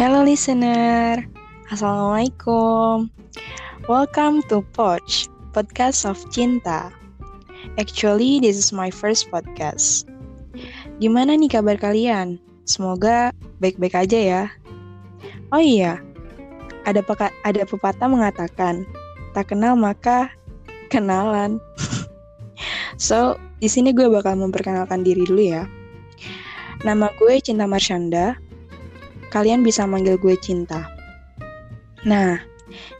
Hello listener, Assalamualaikum. Welcome to Poch, podcast of cinta. Actually, this is my first podcast. Gimana nih kabar kalian? Semoga baik-baik aja ya. Oh iya, ada peka ada pepatah mengatakan, tak kenal maka kenalan. so, di sini gue bakal memperkenalkan diri dulu ya. Nama gue Cinta Marshanda. Kalian bisa manggil gue Cinta. Nah,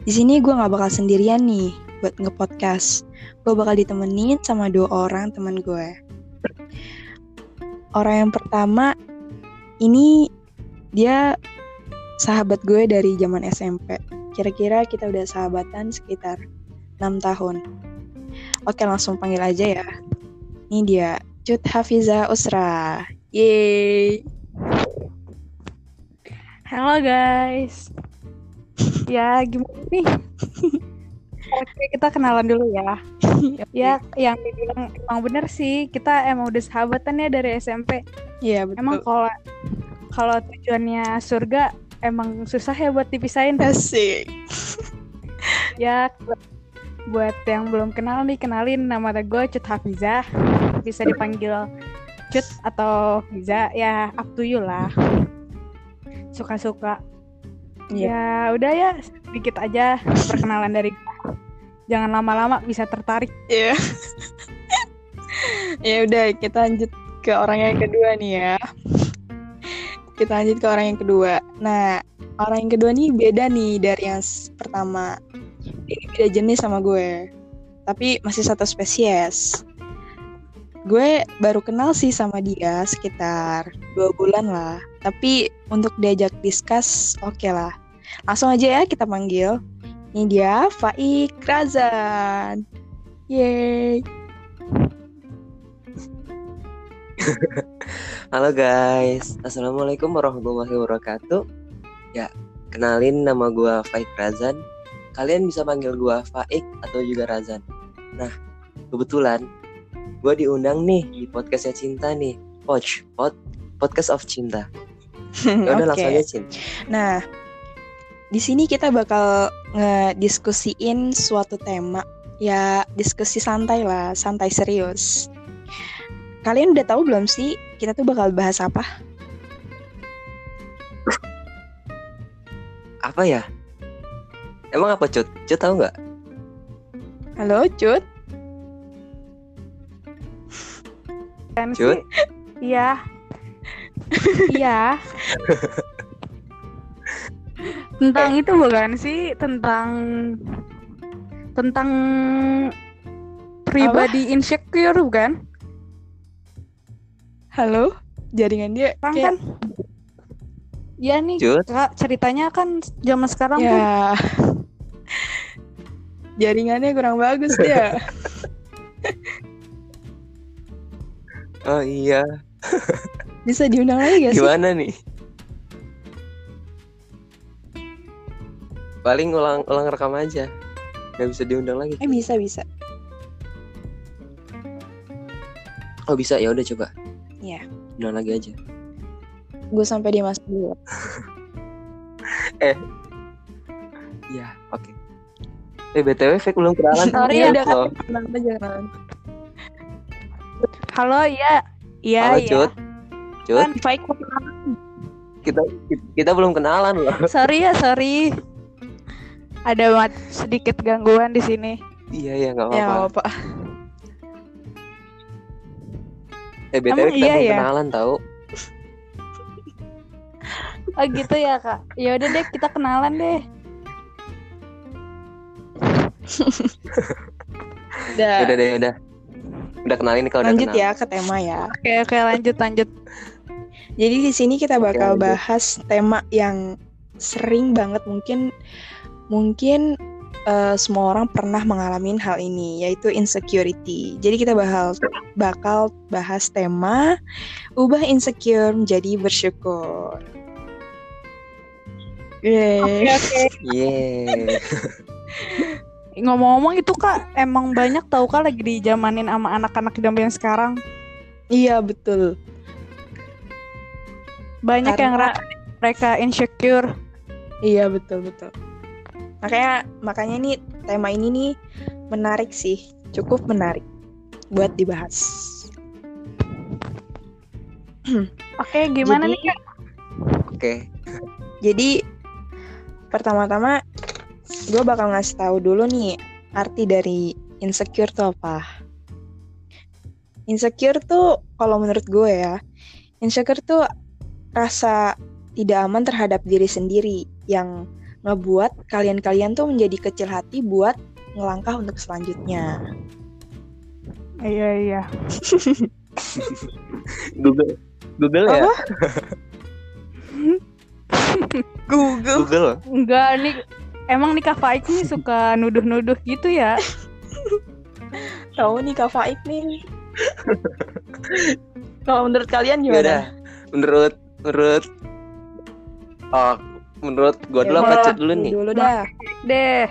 di sini gue nggak bakal sendirian nih buat ngepodcast. Gue bakal ditemenin sama dua orang teman gue. Orang yang pertama ini dia sahabat gue dari zaman SMP. Kira-kira kita udah sahabatan sekitar 6 tahun. Oke, langsung panggil aja ya. Ini dia, Cut Hafiza Usra. Yeay. Halo guys. ya, gimana nih? Oke, kita kenalan dulu ya. ya, yang dibilang emang bener sih, kita emang udah sahabatan ya dari SMP. Iya, betul. Emang kalau kalau tujuannya surga emang susah ya buat dipisahin. Asik. ya, buat yang belum kenal nih, kenalin nama gue Cut Hafizah. Bisa dipanggil Cut atau Fiza, ya up to you lah. Suka-suka. Iya. Ya udah ya, sedikit aja perkenalan dari. Jangan lama-lama bisa tertarik. Iya. ya udah, kita lanjut ke orang yang kedua nih ya. Kita lanjut ke orang yang kedua. Nah, orang yang kedua nih beda nih dari yang pertama. Ini beda jenis sama gue. Tapi masih satu spesies. Gue baru kenal sih sama dia sekitar dua bulan lah. Tapi untuk diajak discuss, oke lah. Langsung aja ya kita panggil. Ini dia Faik Razan. Yeay. Halo guys, Assalamualaikum warahmatullahi wabarakatuh Ya, kenalin nama gua Faik Razan Kalian bisa panggil gua Faik atau juga Razan Nah, kebetulan gua diundang nih di podcastnya Cinta nih Poch, pod, Podcast of Cinta Ya udah Oke. langsung aja Cin Nah, di sini kita bakal ngediskusiin suatu tema. Ya, diskusi santai lah, santai serius. Kalian udah tahu belum sih kita tuh bakal bahas apa? Apa ya? Emang apa Cut? Cut tahu nggak? Halo, Cut. Kan Cut? sih? Iya. Iya. tentang itu bukan sih tentang tentang pribadi insecure bukan? Halo, jaringan dia Sekarang kayak kan Iya nih Cut? Kak, ceritanya kan zaman sekarang tuh ya jaringannya kurang bagus dia. Oh iya, Bisa diundang lagi gak sih? gimana nih? Paling ulang ulang rekam aja Gak bisa diundang lagi Eh bisa bisa. Oh bisa, ya udah coba Iya. Undang lagi aja Gue sampai dia masuk dulu. Iya, oke. Eh BTW Fake belum kenalan. Sorry ya, udah kenalan aja kenalan. Halo iya Iya Halo iya Cut. Cut, Kan, kita kita belum kenalan loh. Sorry ya sorry Ada mat- sedikit gangguan di sini Iya ya nggak Ya, apa-apa. nggak apa. Eh BTW Emang kita iya belum ya? kenalan tahu. Oh gitu ya kak Ya udah deh kita kenalan deh Udah. Udah deh udah. Udah kenalin kalau udah Lanjut kenal. ya ke tema ya. Oke oke lanjut lanjut Jadi di sini kita bakal lanjut. bahas tema yang sering banget mungkin mungkin eh, semua orang pernah mengalami hal ini yaitu insecurity. Jadi kita bakal bakal bahas tema ubah insecure menjadi bersyukur. Yeay. oke Yeay. Ngomong-ngomong itu kak Emang banyak tau kak lagi dijamanin sama anak-anak zaman yang sekarang Iya betul. Banyak yang Karena- ra- mereka insecure. Iya betul betul. Makanya makanya ini tema ini nih menarik sih, cukup menarik buat dibahas. Oke, gimana Jadi- nih Kak? Oke. Jadi pertama-tama gue bakal ngasih tahu dulu nih arti dari insecure tuh apa. Insecure tuh kalau menurut gue ya, insecure tuh rasa tidak aman terhadap diri sendiri yang ngebuat kalian-kalian tuh menjadi kecil hati buat ngelangkah untuk selanjutnya. Iya, iya. Google. Google ya? Google. Google. Enggak, nih emang nih Kak Faik nih suka nuduh-nuduh gitu ya. Tahu nih Kak Faik nih. kalau menurut kalian Ya udah. gimana? Menurut menurut Oh, menurut gua dulu Ya apa udah, Cut dulu lu nih? Dulu dah. Deh.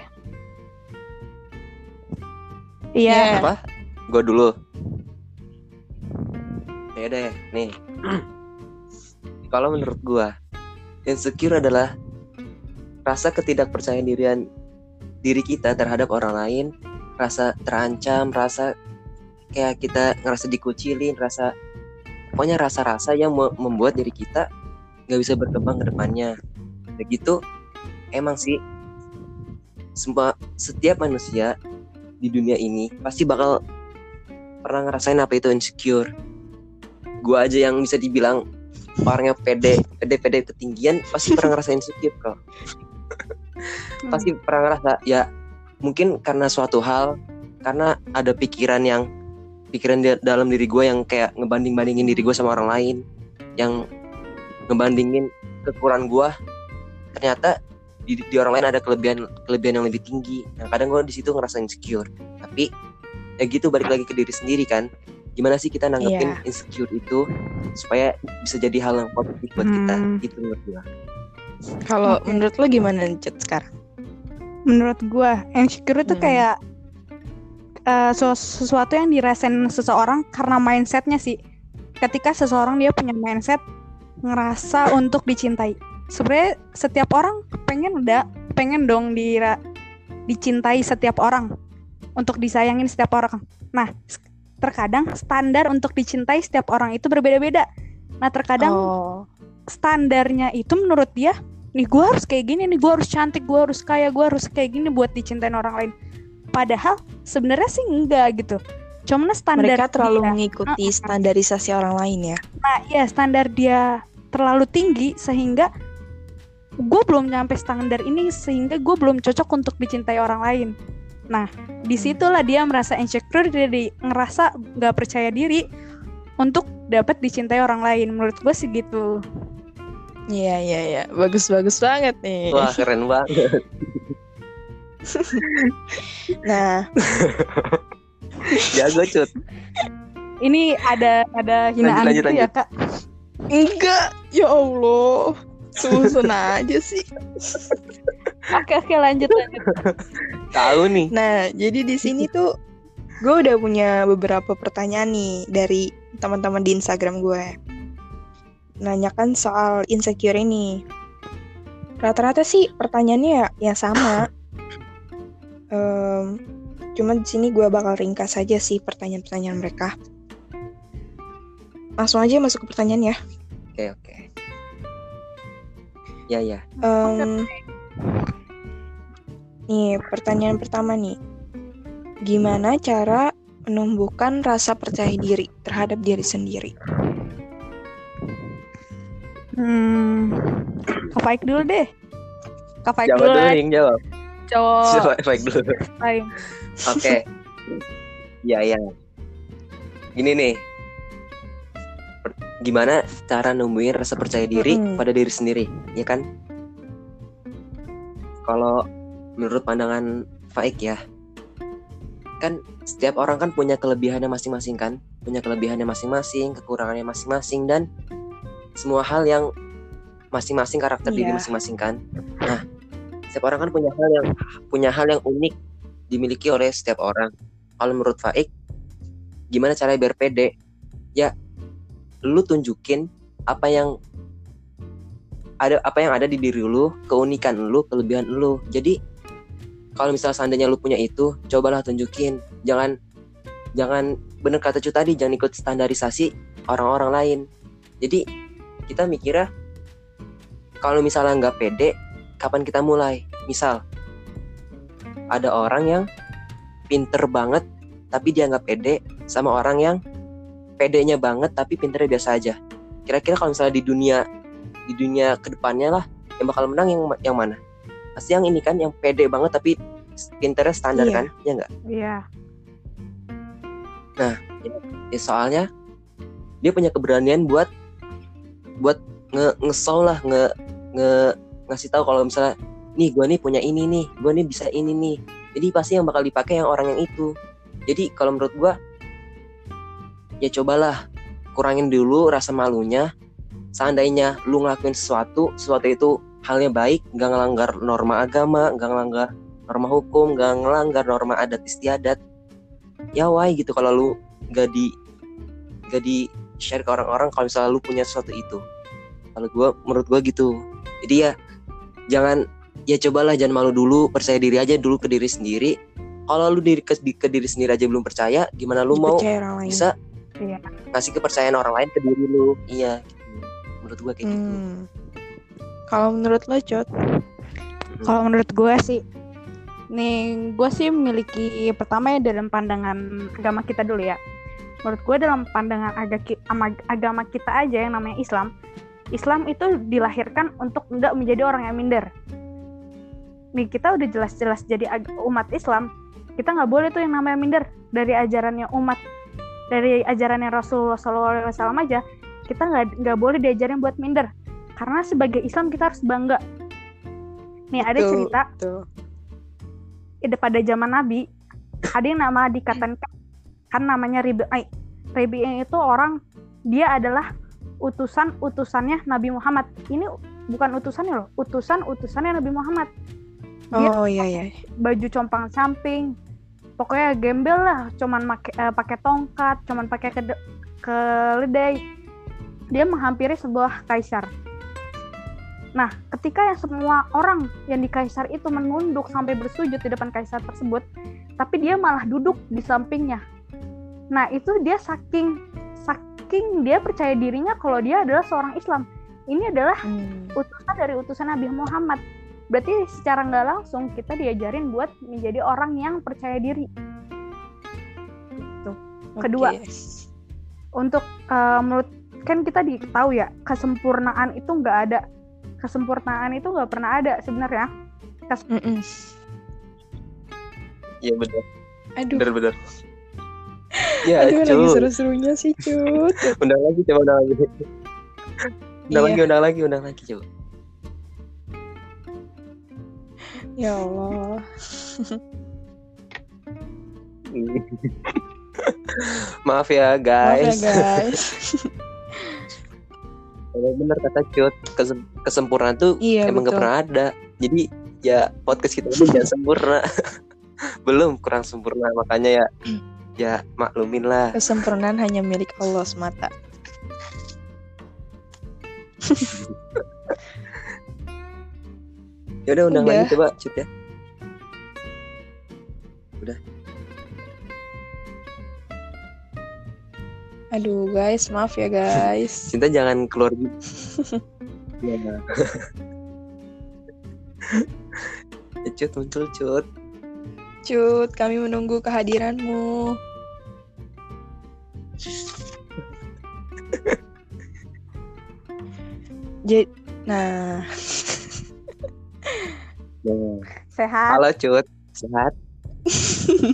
Iya. Ya. Apa? Gua dulu. Ya deh, nih. Kalau menurut gua, insecure adalah rasa ketidakpercayaan dirian diri kita terhadap orang lain, rasa terancam, rasa kayak kita ngerasa dikucilin, rasa pokoknya rasa-rasa yang me- membuat diri kita nggak bisa berkembang ke depannya. Begitu emang sih semua setiap manusia di dunia ini pasti bakal pernah ngerasain apa itu insecure. Gua aja yang bisa dibilang orangnya pede, pede, pede ketinggian pasti pernah ngerasain insecure kok. pasti pernah ngerasa ya mungkin karena suatu hal karena ada pikiran yang pikiran di dalam diri gue yang kayak ngebanding bandingin diri gue sama orang lain yang ngebandingin kekurangan gue ternyata di, di orang lain ada kelebihan kelebihan yang lebih tinggi nah kadang gue di situ ngerasa insecure tapi ya gitu balik lagi ke diri sendiri kan gimana sih kita nanggepin Iya. insecure itu supaya bisa jadi hal yang positif buat kita Hmm. gitu menurut gue Kalau Oke. menurut lo gimana Cut sekarang? Menurut gua, insecure itu Hmm. kayak sesu- sesuatu yang dirasain seseorang karena mindsetnya sih. Ketika seseorang dia punya mindset ngerasa untuk dicintai. Sebenarnya setiap orang pengen udah pengen dong dira- dicintai setiap orang untuk disayangin setiap orang. Nah, terkadang standar untuk dicintai setiap orang itu berbeda-beda. Nah, terkadang oh, standarnya itu menurut dia nih gue harus kayak gini nih gue harus cantik gue harus kaya gue harus kayak gini buat dicintain orang lain. Padahal sebenarnya sih enggak gitu. Cuman standar mereka terlalu dia, mengikuti standarisasi orang lain ya. nah ya standar dia terlalu tinggi sehingga gue belum nyampe standar ini sehingga gue belum cocok untuk dicintai orang lain. Nah di situlah dia merasa insecure jadi ngerasa nggak percaya diri untuk dapat dicintai orang lain. Menurut gue sih gitu Iya iya iya, bagus-bagus banget nih. wah keren banget. Nah, jago cut. Ini ada ada hinaan Lanjut, gitu lanjut, ya kak enggak, ya Allah, susun aja sih. Oke oke lanjut lanjut. tahu nih. Nah, jadi di sini tuh gue udah punya beberapa pertanyaan nih dari teman-teman di Instagram gue. Nanyakan soal insecure ini. Rata-rata sih pertanyaannya ya yang sama. Em, cuma di sini gue bakal ringkas aja sih pertanyaan-pertanyaan mereka. Langsung aja masuk ke pertanyaan ya. oke oke ya ya Em, nih, pertanyaan pertama nih. Gimana cara menumbuhkan rasa percaya diri terhadap diri sendiri? Hmm, Kak Faik dulu deh. Kak Faik jawab dulu dulu lah, yang jawab cowok Siapa baik dulu lain. Oke. ya ya. Gini nih. Gimana cara numbuhin rasa percaya diri Mm-mm. pada diri sendiri, ya kan? Kalau menurut pandangan Faik ya, kan setiap orang kan punya kelebihannya masing-masing kan, punya kelebihannya masing-masing, kekurangannya masing-masing dan semua hal yang masing-masing karakter diri Iya. masing-masing kan. Nah, setiap orang kan punya hal yang punya hal yang unik dimiliki oleh setiap orang. Kalau menurut Faik, gimana caranya biar pede? Ya, lu tunjukin apa yang ada apa yang ada di diri lu keunikan lu kelebihan lu jadi kalau misalnya seandainya lu punya itu cobalah tunjukin jangan jangan bener kata cu tadi jangan ikut standarisasi orang-orang lain jadi kita mikirnya kalau misalnya nggak pede kapan kita mulai? Misal ada orang yang pinter banget tapi dia nggak pede sama orang yang pedenya banget tapi pinternya biasa aja. Kira-kira kalau misalnya di dunia di dunia ke depannya lah yang bakal menang yang yang mana? Pasti yang ini kan yang pede banget tapi pinternya standar Iya. kan? Ya nggak? Iya. ya soalnya dia punya keberanian buat buat nge ngesol lah nge nge ngasih tahu kalau misalnya nih gua nih punya ini nih gua nih bisa ini nih. Jadi pasti yang bakal dipakai yang orang yang itu. Jadi kalau menurut gua ya cobalah kurangin dulu rasa malunya. Seandainya lu ngelakuin sesuatu sesuatu itu halnya baik nggak ngelanggar norma agama nggak ngelanggar norma hukum nggak ngelanggar norma adat istiadat ya why gitu kalau lu nggak di nggak di share ke orang-orang kalau misalnya lu punya sesuatu itu kalau gua menurut gua gitu jadi ya jangan ya cobalah jangan malu dulu percaya diri aja dulu ke diri sendiri kalau lu diri ke, ke diri sendiri aja belum percaya gimana lu mau Dipercaya bisa Iya. ngasih kepercayaan orang lain ke diri lu iya gitu. menurut gua kayak gitu Hmm. Kalau menurut lo, Cot? Kalau menurut gue sih, nih gue sih memiliki pertama ya dalam pandangan agama kita dulu ya. Menurut gue dalam pandangan agama kita aja yang namanya Islam, Islam itu dilahirkan untuk enggak menjadi orang yang minder. Nih kita udah jelas-jelas jadi umat Islam, kita nggak boleh tuh yang namanya minder dari ajarannya umat, dari ajarannya Rasulullah SAW aja, kita nggak nggak boleh diajarin buat minder. Karena sebagai Islam kita harus bangga. Nih ada cerita Tuh. ide pada zaman Nabi ada yang nama dikatakan kan namanya Ribi'i. Ribi'i itu orang dia adalah utusan utusannya Nabi Muhammad. Ini bukan utusannya loh, utusan utusannya Nabi Muhammad. Dia Oh iya iya. baju compang samping, pokoknya gembel lah, cuman make- eh, pakai tongkat, cuman pakai ke keledai. Dia menghampiri sebuah kaisar. Nah, ketika yang semua orang yang di kaisar itu menunduk sampai bersujud di depan kaisar tersebut, tapi dia malah duduk di sampingnya. Nah, itu dia saking saking dia percaya dirinya kalau dia adalah seorang Islam. Ini adalah Hmm. utusan dari utusan Nabi Muhammad. Berarti secara nggak langsung kita diajarin buat menjadi orang yang percaya diri. Kedua. Oke. Untuk eh, menurut kan kita ditahu ya kesempurnaan itu nggak ada. Kesempurnaan itu nggak pernah ada sebenarnya. Iya benar Aduh, benar benar ya aduh lagi cu seru-serunya sih, Cut. undang lagi coba undang lagi undang Iya. lagi undang lagi undang lagi coba Ya Allah. maaf ya Maaf ya, guys guys. Emang bener kata Cut kesem- kesempurnaan tuh iya, emang gak pernah ada jadi ya podcast kita ini jangan sempurna belum kurang sempurna makanya ya ya maklumin lah Kesempurnaan hanya milik Allah semata. ya udah undang Udah. lagi coba Cut ya Aduh, guys, maaf ya, guys. cinta jangan keluar gitu ya. Ya, Cut muncul Cut Cut, kami menunggu kehadiranmu. Jadi, nah. Sehat. halo Cut sehat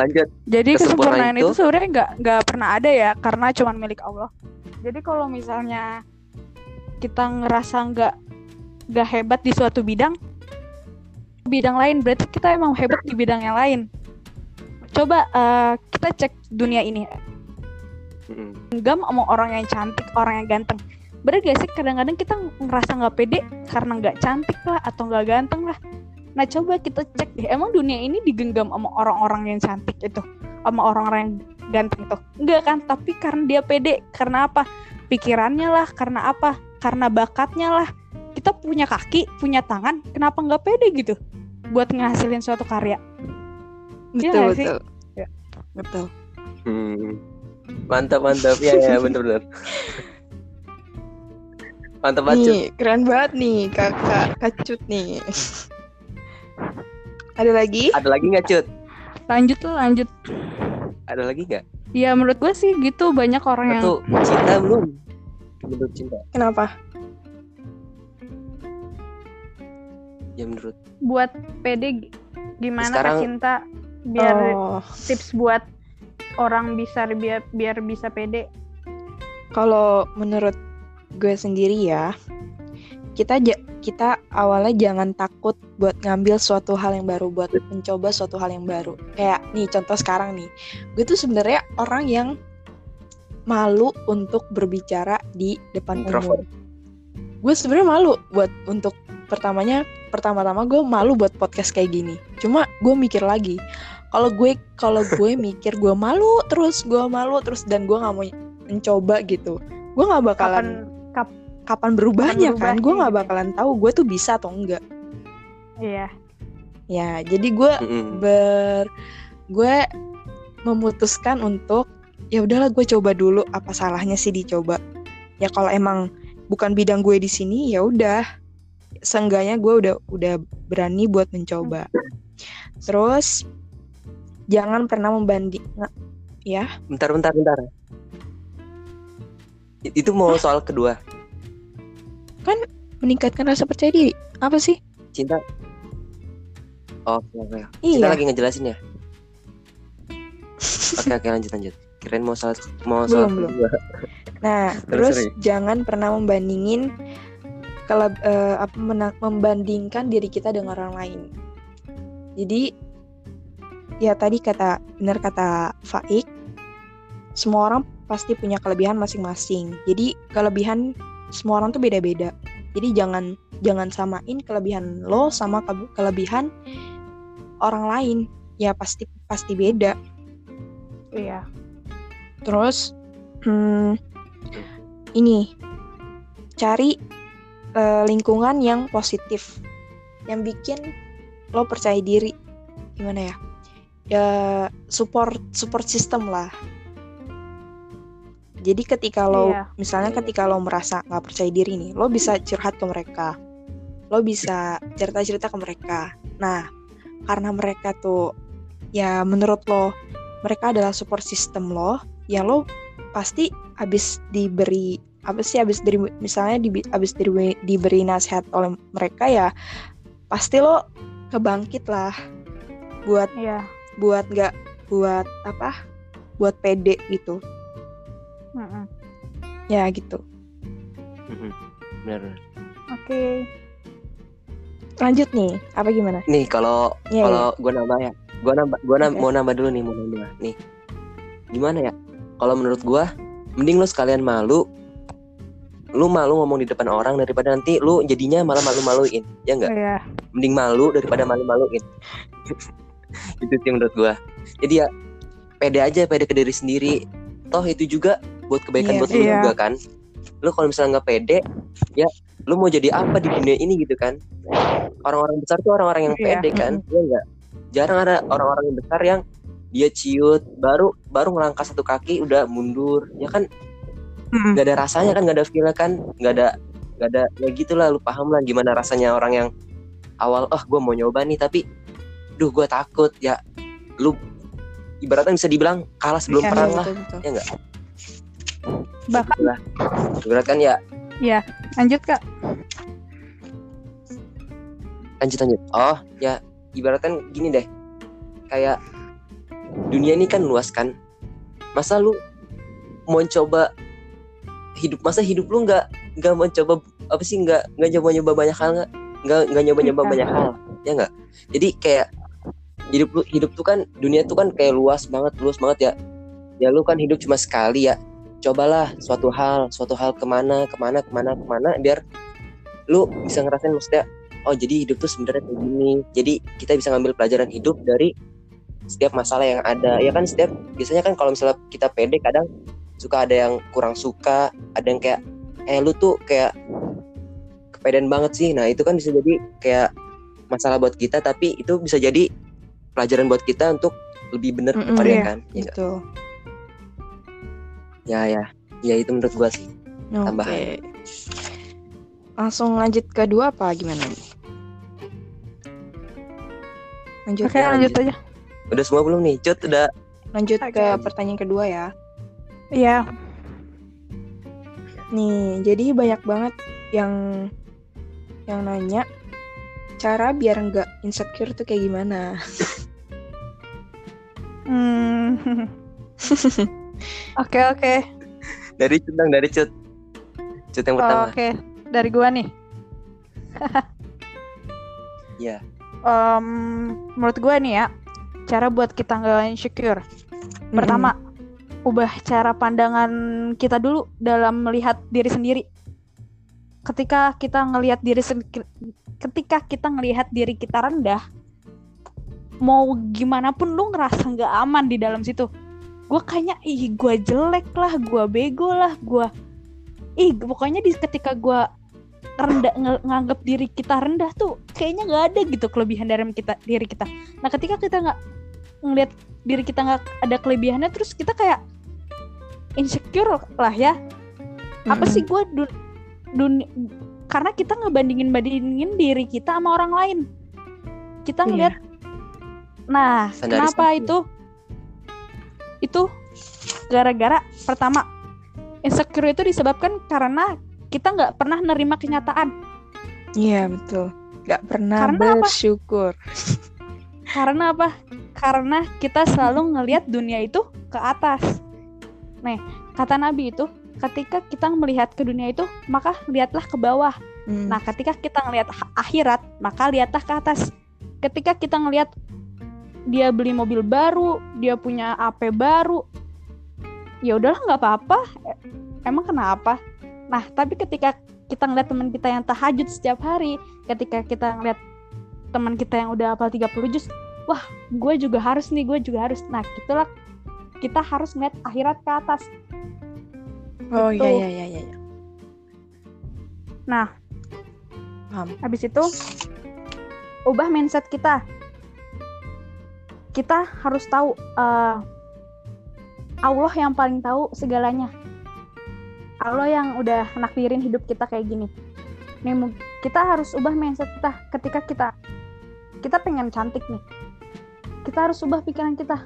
lanjut Jadi Kesempurnaan kesempurnaan itu- itu sebenarnya nggak nggak pernah ada ya karena cuman milik Allah. Jadi kalau misalnya kita ngerasa nggak nggak hebat di suatu bidang, bidang lain berarti kita emang hebat di bidang yang lain. Coba eh, kita cek dunia ini, genggam sama orang yang cantik, orang yang ganteng. Bener gak sih kadang-kadang kita ngerasa nggak pede karena nggak cantik lah atau nggak ganteng lah. Nah coba kita cek deh, emang dunia ini digenggam sama orang-orang yang cantik itu, sama orang-orang yang ganteng itu? Enggak kan? Tapi karena dia pede, karena apa? Pikirannya lah, karena apa? karena bakatnya lah kita punya kaki punya tangan kenapa nggak pede gitu buat ngehasilin suatu karya Iya betul sih? betul Ya. betul Hmm. Mantap mantap ya ya bener bener. mantap banget. Nih keren banget nih kakak kacut nih ada lagi Ada lagi nggak cut? lanjut lah lanjut Ada lagi nggak? ya menurut gue sih gitu banyak orang yang Atau cinta belum? Menurut cinta? kenapa Ya menurut. buat pede gi- gimana Sekarang- ke cinta biar oh. tips buat orang bisa biar biar bisa pede kalau menurut gue sendiri ya kita kita awalnya jangan takut buat ngambil suatu hal yang baru buat mencoba suatu hal yang baru. Kayak nih contoh sekarang nih. Gue tuh sebenarnya orang yang malu untuk berbicara di depan Introvert. umum gue sebenarnya malu buat untuk pertamanya pertama-tama gue malu buat podcast kayak gini. Cuma gue mikir lagi kalau gue kalau gue mikir gue malu terus gue malu terus dan gue nggak mau mencoba gitu gue nggak bakalan kapan kapan berubahnya kapan kan? Gue nggak bakalan tahu gue tuh bisa atau enggak. Iya. Ya jadi gue Mm-mm. ber gue memutuskan untuk ya udahlah gue coba dulu apa salahnya sih dicoba. Ya kalau emang bukan bidang gue di sini ya udah seenggaknya gue udah udah berani buat mencoba terus jangan pernah membanding ya Bentar bentar bentar. Itu mau soal kedua meningkatkan rasa percaya diri apa sih cinta. Oh, oke iya lagi ngejelasin ya. Oke oke lanjut lanjut. Kirain mau soal mau soal Belum, belum. kedua. Nah, Terus, terus jangan pernah membandingin kalau apa mena- membandingkan diri kita dengan orang lain. Jadi ya tadi kata benar kata Faik, semua orang pasti punya kelebihan masing-masing. Jadi kelebihan semua orang tuh beda-beda. Jadi jangan jangan samain kelebihan lo sama ke- kelebihan orang lain. Ya pasti pasti beda. iya Terus hmm, ini cari eh, lingkungan yang positif, yang bikin lo percaya diri. Gimana ya? Ya support support system lah. Jadi ketika lo Iya. misalnya ketika lo merasa nggak percaya diri nih, lo bisa curhat ke mereka, lo bisa cerita-cerita ke mereka. Nah, karena mereka tuh ya menurut lo mereka adalah support system lo, ya lo pasti abis diberi apa sih abis dari misalnya di, abis diberi, diberi nasihat oleh mereka ya pasti lo kebangkit lah buat iya buat nggak buat apa buat pede gitu Mm-mm. ya gitu. Benar benar. oke lanjut nih apa gimana Nih kalau Iya, kalau gue nambah ya, gue nambah, gue Oke. mau nambah dulu nih, mau nambah nih. Gimana ya? Kalau menurut gue, mending lu sekalian malu, lu malu ngomong di depan orang daripada nanti lu jadinya malah malu-maluin, ya enggak? iya Mending malu daripada malu-maluin. itu sih menurut gue. Jadi ya pede aja, pede ke diri sendiri. Toh itu juga buat kebaikan Iya. buat lu Iya. juga kan. Lu kalau misalnya nggak pede, ya lu mau jadi apa di dunia ini gitu kan? Orang-orang besar tuh orang-orang yang Iya. pede kan, ya enggak? Jarang ada orang-orang yang besar yang dia ciut baru baru ngelangkah satu kaki udah mundur ya kan Mm-mm. nggak ada rasanya kan nggak ada feel kan. Nggak ada nggak ada ya gitulah lu paham lah gimana rasanya orang yang awal oh gue mau nyoba nih tapi duh gue takut ya lu ibaratnya bisa dibilang kalah sebelum Iya, perang betul, lah betul. ya enggak bahkan lah ibarat kan ya lanjut kak. Lanjut lanjut. Oh ya ibaratkan gini deh. Kayak dunia ini kan luas kan. Masa lu mau coba hidup masa hidup lu nggak nggak mencoba apa sih nggak nggak nyoba nyoba banyak hal nggak? Nggak nggak nyoba nyoba banyak hal ya nggak? Jadi kayak hidup lu hidup tuh kan dunia tuh kan kayak luas banget luas banget ya. Ya lu kan hidup cuma sekali ya. Cobalah suatu hal suatu hal ke mana ke mana ke mana ke mana biar lu bisa ngerasain maksudnya oh jadi hidup tuh sebenarnya kayak gini. Jadi kita bisa ngambil pelajaran hidup dari setiap masalah yang ada. Ya kan setiap biasanya kan kalau misalnya kita pede kadang suka ada yang kurang suka ada yang kayak eh lu tuh kayak kepedean banget sih nah itu kan bisa jadi kayak masalah buat kita tapi itu bisa jadi pelajaran buat kita untuk lebih bener Mm-mm, kepada iya. kan ya? Betul. ya ya ya itu menurut gua sih Oke. Tambahan. Langsung lanjut ke dua apa gimana? Lanjut Oke, ya, lanjut aja. udah semua belum nih cut udah lanjut ke lanjut. pertanyaan kedua ya. Iya. Nih, jadi banyak banget yang yang nanya cara biar nggak insecure tuh kayak gimana? Hmm. Oke, oke. dari cut dong dari cut cut yang Oh, pertama Oke, dari gua nih. Iya. Em, menurut gua nih ya, cara buat kita nggak insecure. Pertama, ubah cara pandangan kita dulu dalam melihat diri sendiri. Ketika kita ngelihat diri ketika kita ngelihat diri kita rendah, mau gimana pun lu ngerasa nggak aman di dalam situ. Gue kayaknya ih gue jelek lah, gue bego lah, gue ih pokoknya di ketika gue rendah nge- nganggap diri kita rendah tuh kayaknya nggak ada gitu kelebihan dari kita diri kita. Nah ketika kita nggak ngelihat diri kita nggak ada kelebihannya terus kita kayak insecure lah ya apa sih gue dun, dun- karena kita ngebandingin bandingin diri kita sama orang lain kita Iya. ngeliat nah Standarisasi. kenapa itu itu gara-gara pertama insecure itu disebabkan karena kita nggak pernah nerima kenyataan Iya betul. Gak pernah Karena apa? bersyukur. Karena apa? Karena kita selalu ngelihat dunia itu ke atas. Nih, kata Nabi itu, ketika kita melihat ke dunia itu, maka lihatlah ke bawah. Hmm. Nah, ketika kita ngelihat ha- akhirat, maka lihatlah ke atas. Ketika kita ngelihat dia beli mobil baru, dia punya AP baru, ya udahlah nggak apa-apa. E- Emang kenapa? Nah, tapi ketika kita ngeliat teman kita yang tahajud setiap hari, ketika kita ngeliat teman kita yang udah hafal 30 juz, wah, gue juga harus nih, gue juga harus. Nah, gitulah kita harus ngeliat akhirat ke atas. oh gitu. iya iya iya iya. Nah, Paham. Habis itu ubah mindset kita. Kita harus tahu eh, Allah yang paling tahu segalanya. Allah yang udah nakdirin hidup kita kayak gini. Nih kita harus ubah mindset kita ketika kita kita pengen cantik nih. Kita harus ubah pikiran kita.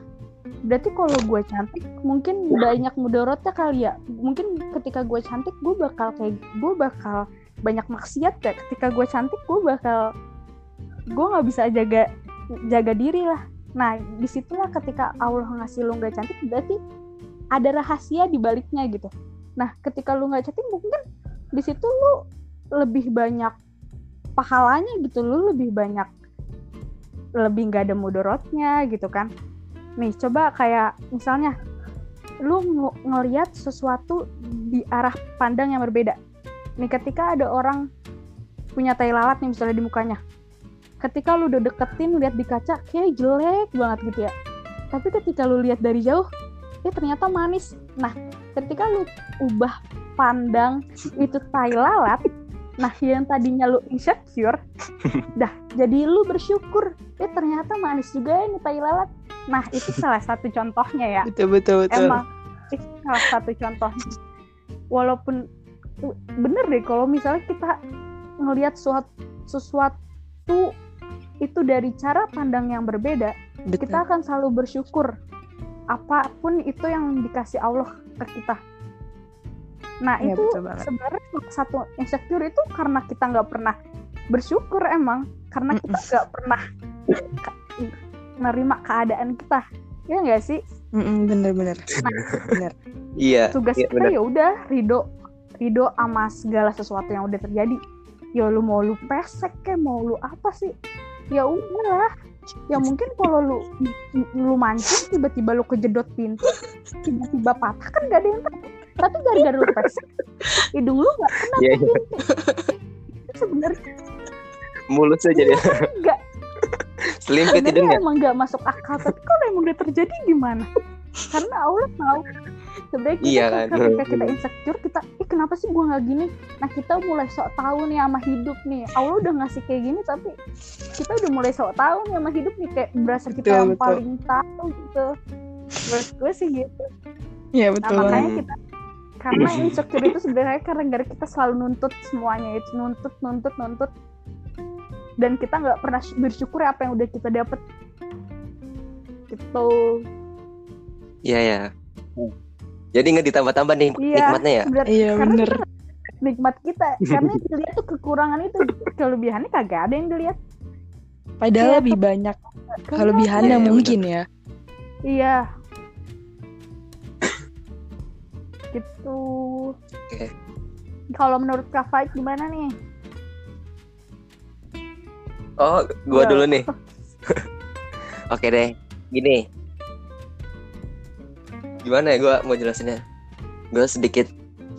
Berarti kalau gue cantik, mungkin banyak mudorotnya kali ya. Mungkin ketika gue cantik, gue bakal kayak gue bakal banyak maksiat ya ketika gue cantik gue bakal gue nggak bisa jaga jaga diri lah nah di situlah ketika Allah ngasih lu nggak cantik berarti ada rahasia di baliknya gitu nah ketika lu nggak cantik mungkin di situ lu lebih banyak pahalanya gitu lu lebih banyak lebih nggak ada mudorotnya gitu kan. Nih coba kayak misalnya lu ng- ngelihat sesuatu di arah pandang yang berbeda. Nih ketika ada orang punya tai lalat nih misalnya di mukanya. Ketika lu udah deketin lihat di kaca kayak jelek banget gitu ya. Tapi ketika lu lihat dari jauh eh ternyata manis. Nah ketika lu ubah pandang itu tai lalat nah yang tadinya lu insecure dah jadi lu bersyukur. Eh ternyata manis juga ya nih tai lalat nah itu salah satu contohnya ya. Betul betul betul. emang itu salah satu contohnya. Walaupun uh, bener deh kalau misalnya kita ngelihat suatu sesuatu itu dari cara pandang yang berbeda betul. kita akan selalu bersyukur. Apa pun itu yang dikasih Allah ke kita nah Iya, itu sebenarnya satu insecure itu karena kita nggak pernah bersyukur emang. Karena kita nggak pernah ka- nerima keadaan kita. Ya nggak sih? Mm-mm, bener bener. bener. iya tugas iya, kita ya udah ridho ridho sama segala sesuatu yang udah terjadi. Ya lu mau lu pesek kayak mau lu apa sih? Ya udahlah. Ya mungkin kalau lu lu mancing tiba-tiba lu kejedot pintu tiba-tiba patah kan gak ada yang tahu tapi gara-gara lu pesek hidung lu gak kena Iya, tuh iya. itu sebenarnya mulus aja dia Nggak. selimpit sebenarnya hidungnya emang gak masuk akal tapi kalau emang udah terjadi gimana karena Allah tahu sebenarnya kita Iya kan kan. ketika kita insecure kita eh kenapa sih gue nggak gini nah kita mulai sok tahu nih sama hidup nih Allah udah ngasih kayak gini tapi kita udah mulai sok tahu nih sama hidup nih kayak berasa kita Betul, yang betul. paling tahu gitu menurut gue sih gitu Iya nah betul. makanya banget. kita karena insecure itu sebenarnya karena gara kita selalu nuntut semuanya itu nuntut nuntut nuntut. Dan kita nggak pernah bersyukur ya apa yang udah kita dapet. Gitu. Iya ya. Jadi nggak ditambah-tambah nih Iya. nikmatnya ya. Iya, karena bener. kita nikmat kita. Karena yang dilihat tuh kekurangan itu. Kelebihannya kagak ada yang dilihat. Padahal Iya, lebih banyak kelebihannya Iya, iya, mungkin ya. iya gitu Oke. kalau menurut Kak Faik gimana nih Oh, gua Iya. dulu nih. Oke deh. Gini. Gimana ya gua mau jelasinnya? Gua sedikit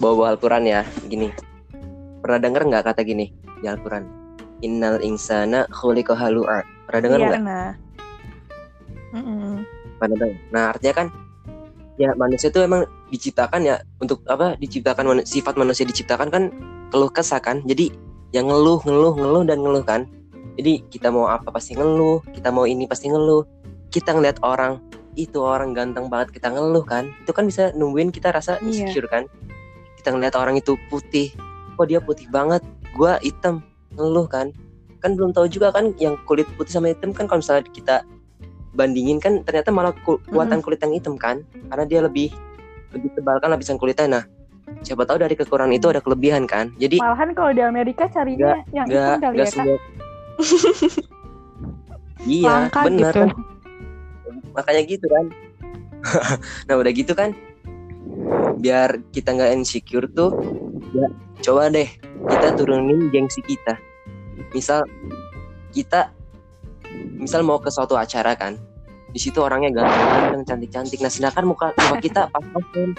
bawa Al-Quran ya. Gini. Pernah denger nggak kata gini di Al-Quran? Innal insana khuliqa halu'a. Pernah denger Iya. nggak? Nah. Mm-mm. Pernah denger. Nah, artinya kan ya manusia itu emang diciptakan ya untuk apa? Diciptakan manu- sifat manusia diciptakan kan keluh kesah kan. Jadi yang ngeluh, ngeluh, ngeluh dan ngeluh kan. Jadi kita mau apa pasti ngeluh, kita mau ini pasti ngeluh. Kita ngeliat orang itu orang ganteng banget kita ngeluh kan. Itu kan bisa nungguin kita rasa Iya. insecure kan. Kita ngeliat orang itu putih, kok dia putih banget, gua hitam, ngeluh kan. Kan belum tahu juga kan yang kulit putih sama hitam kan kalau misalnya kita bandingin kan ternyata malah ku- kuatan kulit yang hitam kan karena dia lebih lebih tebal kan lapisan kulitnya. Nah siapa tahu dari kekurangan itu ada kelebihan kan? Jadi malahan kalau di Amerika carinya yang itu nggak kali ya semua. Iya Langka bener gitu. kan makanya gitu kan. Nah udah gitu kan biar kita nggak insecure tuh ya coba deh kita turunin gengsi kita. Misal kita misal mau ke suatu acara kan di situ orangnya ganteng-ganteng cantik-cantik. Nah sedangkan muka muka kita pas-pasan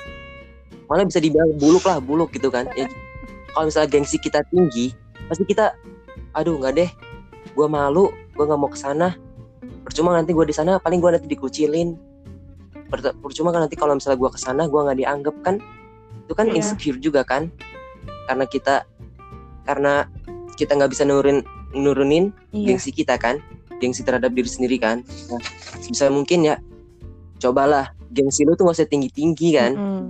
malah bisa dibilang buluk lah buluk gitu kan. Ya, kalau misalnya gengsi kita tinggi pasti kita aduh nggak deh gue malu gue nggak mau ke sana. Percuma nanti gue di sana paling gue nanti dikucilin. Per- percuma kan nanti kalau misalnya gue ke sana gue nggak dianggap kan? Itu kan Iya. insecure juga kan? Karena kita karena kita nggak bisa nurunin nurunin Iya. gengsi kita kan gengsi terhadap diri sendiri kan. Nah bisa mungkin ya cobalah. Gengsi lu tuh gak usah tinggi tinggi kan. Mm-mm.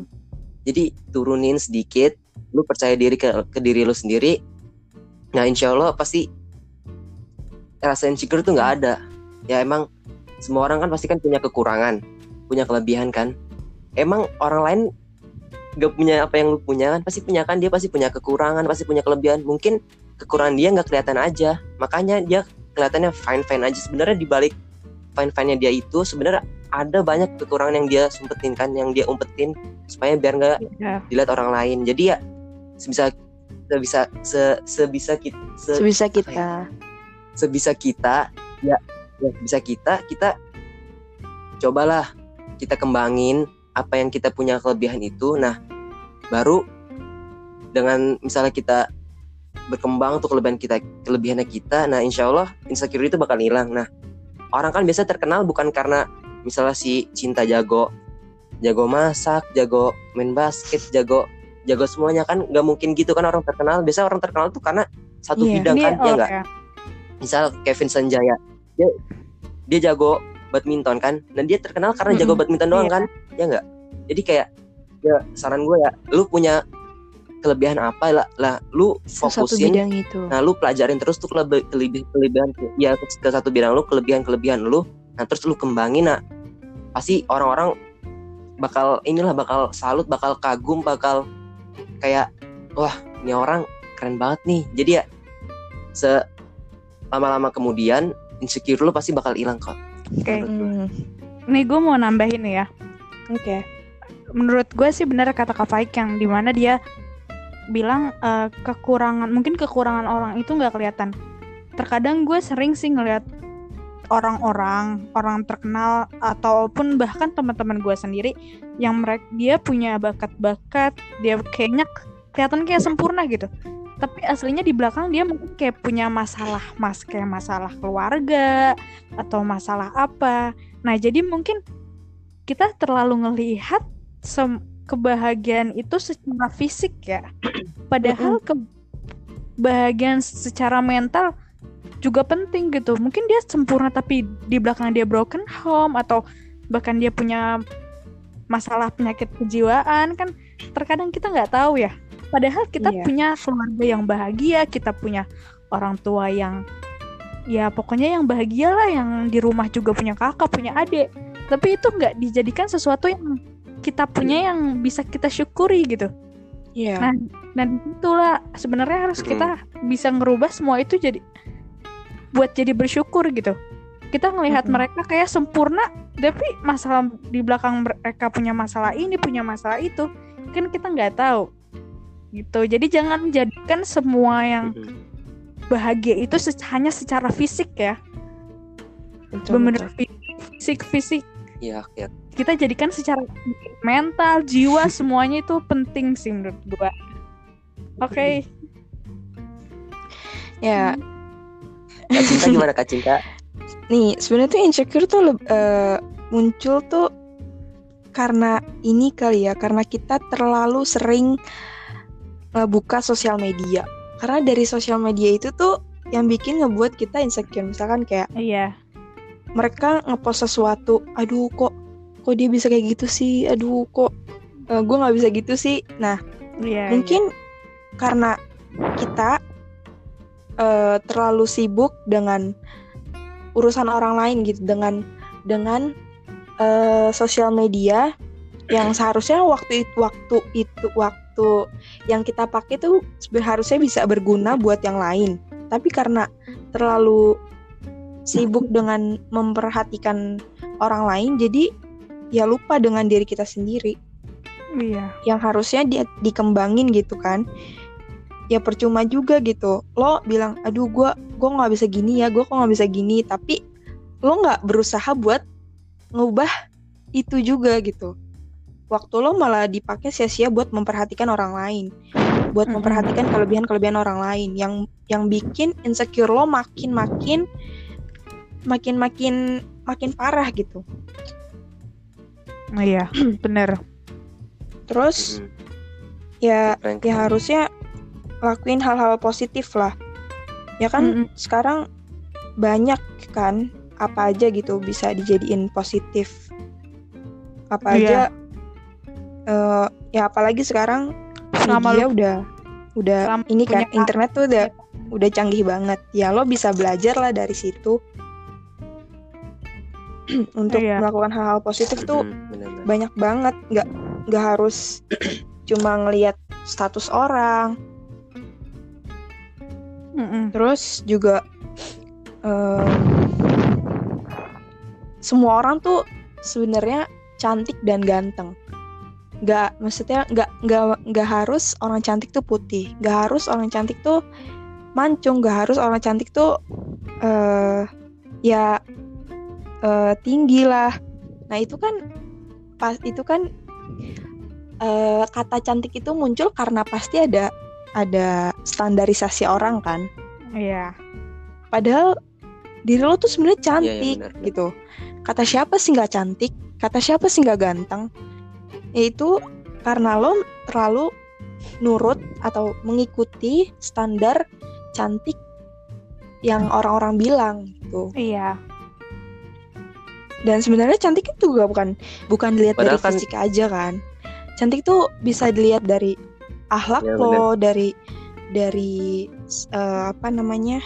jadi turunin sedikit lu percaya diri ke, ke diri lu sendiri. Nah insya Allah pasti rasa insecure tuh nggak ada. Ya emang semua orang kan pasti kan punya kekurangan punya kelebihan kan. Emang orang lain gak punya apa yang lu punya kan? Pasti punya kan? Dia pasti punya kekurangan pasti punya kelebihan. Mungkin kekurangan dia nggak kelihatan aja. Makanya dia kelihatannya fine fine aja sebenarnya di balik fine fine nya dia itu sebenarnya ada banyak kekurangan yang dia sumpetin kan yang dia umpetin supaya biar nggak Iya. dilihat orang lain jadi ya sebisa sebisa se, sebisa kita se, Sebisa ya? kita. sebisa kita ya, ya sebisa kita kita cobalah kita kembangin apa yang kita punya kelebihan itu nah baru dengan misalnya kita berkembang tuh kelebihan kita kelebihannya kita nah insya Allah insecure itu bakal hilang nah orang kan biasa terkenal bukan karena misalnya si cinta jago jago masak jago main basket jago jago semuanya kan nggak mungkin gitu kan orang terkenal biasa orang terkenal tuh karena satu Iya. bidang kan ya nggak misal Kevin Sanjaya dia dia jago badminton kan dan dia terkenal karena jago Mm-mm. badminton doang Iya. kan ya nggak jadi kayak ya saran gue ya lu punya kelebihan apa lah lah lu Satu fokusin bidang itu. nah lu pelajarin terus tuh kelebih kelebihan ya ke, satu bidang lu kelebihan kelebihan lu nah terus lu kembangin nah pasti orang-orang bakal inilah bakal salut bakal kagum bakal kayak wah ini orang keren banget nih jadi ya se lama-lama kemudian insecure lu pasti bakal hilang kok Oke. gua. Mm. Nih gue mau nambahin nih ya. Oke. Menurut gue sih benar kata Kak Faik yang di mana dia bilang eh, kekurangan mungkin kekurangan orang itu nggak kelihatan. Terkadang gue sering sih ngeliat orang-orang orang terkenal ataupun bahkan teman-teman gue sendiri yang mereka dia punya bakat-bakat dia kayaknya kelihatan kayak sempurna gitu tapi aslinya di belakang dia mungkin kayak punya masalah mas kayak masalah keluarga atau masalah apa nah jadi mungkin kita terlalu ngelihat kebahagiaan itu secara fisik ya. Padahal kebahagiaan secara mental juga penting gitu. Mungkin dia sempurna tapi di belakang dia broken home atau bahkan dia punya masalah penyakit kejiwaan kan terkadang kita nggak tahu ya. Padahal kita Iya. punya keluarga yang bahagia, kita punya orang tua yang ya pokoknya yang bahagia lah yang di rumah juga punya kakak, punya adik. Tapi itu nggak dijadikan sesuatu yang kita punya yang bisa kita syukuri gitu. Iya. Nah, dan itulah sebenarnya harus Mm. kita bisa ngerubah semua itu jadi buat jadi bersyukur gitu. Kita ngelihat Mm-mm. mereka kayak sempurna, tapi masalah di belakang mereka punya masalah ini, punya masalah itu, kan kita nggak tahu. Gitu. Jadi jangan jadikan semua yang bahagia itu se- hanya secara fisik ya. Betul. fisik fisik. Iya, iya. Kita jadikan secara mental, jiwa semuanya itu penting sih menurut gua. Oke. Ya, Kak Cinta gimana Kak Cinta? nih sebenarnya tuh insecure tuh eh, muncul tuh karena ini kali ya, karena kita terlalu sering buka sosial media. Karena dari sosial media itu tuh yang bikin ngebuat kita insecure. Misalkan kayak Iya. mereka ngepost sesuatu, aduh kok kok dia bisa kayak gitu sih, aduh kok gue nggak bisa gitu sih. Nah Iya. mungkin karena kita eh, terlalu sibuk dengan urusan orang lain gitu dengan dengan eh, sosial media yang seharusnya waktu itu waktu itu waktu yang kita pakai tuh harusnya bisa berguna buat yang lain tapi karena terlalu sibuk dengan memperhatikan orang lain jadi ya lupa dengan diri kita sendiri. Iya. yang harusnya dia dikembangin gitu kan. Ya percuma juga gitu. Lo bilang aduh gua gua nggak bisa gini ya gua kok nggak bisa gini. Tapi lo nggak berusaha buat ngubah itu juga gitu. Waktu lo malah dipakai sia-sia buat memperhatikan orang lain. Buat memperhatikan kelebihan-kelebihan orang lain. Yang yang bikin insecure lo makin makin makin makin makin parah gitu Iya, bener. terus Mm-mm. ya Keren, ya keren. harusnya lakuin hal-hal positif lah ya kan Mm-mm. sekarang banyak kan apa aja gitu bisa dijadiin positif apa Iya. aja eh, ya apalagi sekarang Selama media lu udah udah selama ini kan internet tuh udah udah canggih banget ya lo bisa belajar lah dari situ untuk Iya. melakukan hal-hal positif tuh Mm-mm, benar-benar. banyak banget nggak nggak harus cuma ngelihat status orang Mm-mm. terus juga em, semua orang tuh sebenarnya cantik dan ganteng nggak maksudnya nggak nggak nggak harus orang cantik tuh putih nggak harus orang cantik tuh mancung nggak harus orang cantik tuh eh ya eh, tinggi lah nah itu kan pas itu kan eh, kata cantik itu muncul karena pasti ada ada standarisasi orang kan Iya. padahal diri lo tuh sebenarnya Iya, iya, cantik benar, benar. gitu kata siapa sih nggak cantik kata siapa sih nggak ganteng yaitu karena lo terlalu nurut atau mengikuti standar cantik yang orang-orang bilang gitu Iya. Dan sebenarnya cantik itu juga bukan bukan dilihat dari Padahal kan- fisik aja kan cantik tuh bisa dilihat dari akhlak Iya, lo dari dari eh, apa namanya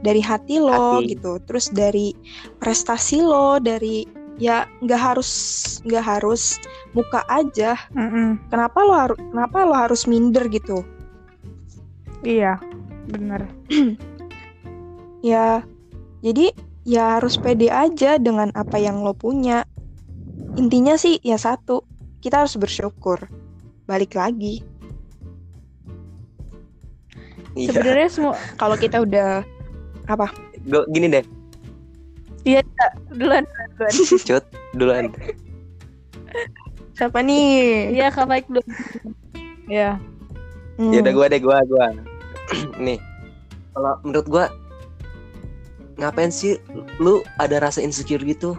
dari hati lo Hati. gitu terus dari prestasi lo dari ya nggak harus nggak harus muka aja Mm-mm. kenapa lo harus kenapa lo harus minder gitu Iya. Bener. ya jadi ya harus pede aja dengan apa yang lo punya intinya sih ya satu kita harus bersyukur balik lagi Iya. Sebenarnya semua kalau kita udah apa gini deh, duluan duluan. cut duluan. siapa nih Iya, Kak Baik dulu. Iya. Hmm, Ya udah gua deh gua gua. Nih. Kalau menurut gua ngapain sih lu ada rasa insecure gitu?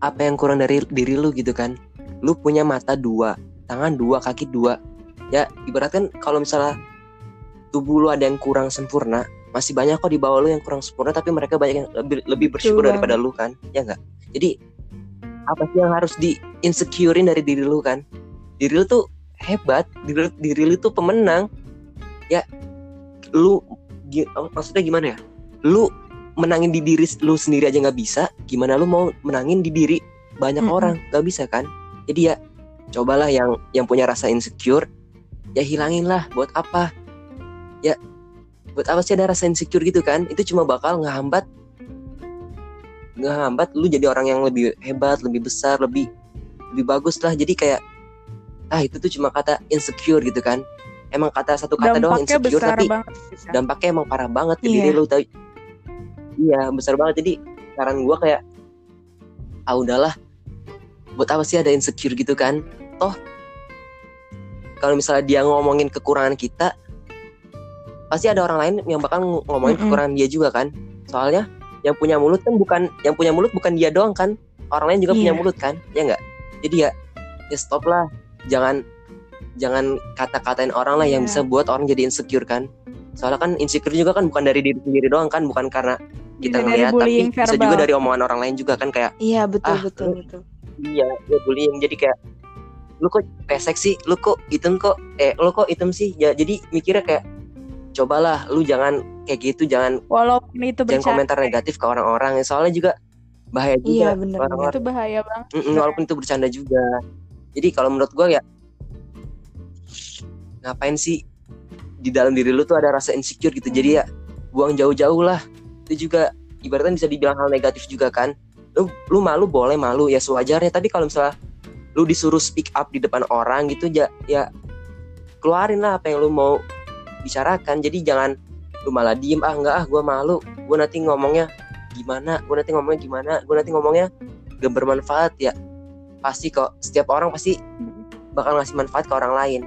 Apa yang kurang dari diri lu gitu kan? Lu punya mata dua, tangan dua kaki dua. Ya ibaratkan kalau misalnya tubuh lu ada yang kurang sempurna masih banyak kok di bawah lu yang kurang sempurna tapi mereka banyak yang lebih lebih bersyukur daripada lu kan? Ya enggak jadi apa sih yang harus di insecurein dari diri lu kan? Diri lu tuh hebat diri, diri lu tuh pemenang. Ya lu maksudnya gimana ya? Lu menangin di diri lu sendiri aja nggak bisa gimana lu mau menangin di diri banyak Mm-mm. orang nggak bisa kan jadi ya cobalah yang yang punya rasa insecure ya hilangin lah buat apa ya buat apa sih ada rasa insecure gitu kan itu cuma bakal ngehambat ngehambat lu jadi orang yang lebih hebat lebih besar lebih lebih bagus lah jadi kayak ah itu tuh cuma kata insecure gitu kan emang kata satu kata doang Dampaknya insecure besar tapi banget. dampaknya emang parah banget ke Iya. diri lu tau iya besar banget. Jadi saran gua kayak ah udahlah. Buat apa sih ada insecure gitu kan? Toh kalau misalnya dia ngomongin kekurangan kita pasti ada orang lain yang bakal ng- ngomongin Mm-mm. kekurangan dia juga kan? Soalnya yang punya mulut kan bukan yang punya mulut bukan dia doang kan? Orang lain juga punya Iya. mulut kan? Ya enggak jadi ya ya stop lah. Jangan jangan kata-katain orang lah yang Iya. bisa buat orang jadi insecure kan soalnya kan insecure juga kan bukan dari diri sendiri doang kan bukan karena kita dari ngeliat tapi bullying bisa verbal. juga dari omongan orang lain juga kan kayak Iya betul Ah, betul lu- betul. iya ya bullying jadi kayak lu kok pesek sih lu kok item kok eh lu kok item sih ya jadi mikirnya kayak cobalah lu jangan kayak gitu jangan Walaupun itu jangan komentar negatif ke orang-orang soalnya juga bahaya juga Iya benar. orang-orang itu bahaya banget. Mm-mm, walaupun itu bercanda juga jadi kalau menurut gue ya ngapain sih di dalam diri lu tuh ada rasa insecure gitu. Jadi ya buang jauh-jauh lah. Itu juga ibaratnya bisa dibilang hal negatif juga kan. Lu lu malu boleh malu. Ya sewajarnya. Tapi kalau misalnya lu disuruh speak up di depan orang gitu ya ya keluarin lah apa yang lu mau bicarakan. Jadi jangan lu malah diem ah enggak ah gue malu. Gue nanti ngomongnya gimana? Gue nanti ngomongnya gimana? Gue nanti ngomongnya gak bermanfaat. Ya pasti kok setiap orang pasti bakal ngasih manfaat ke orang lain.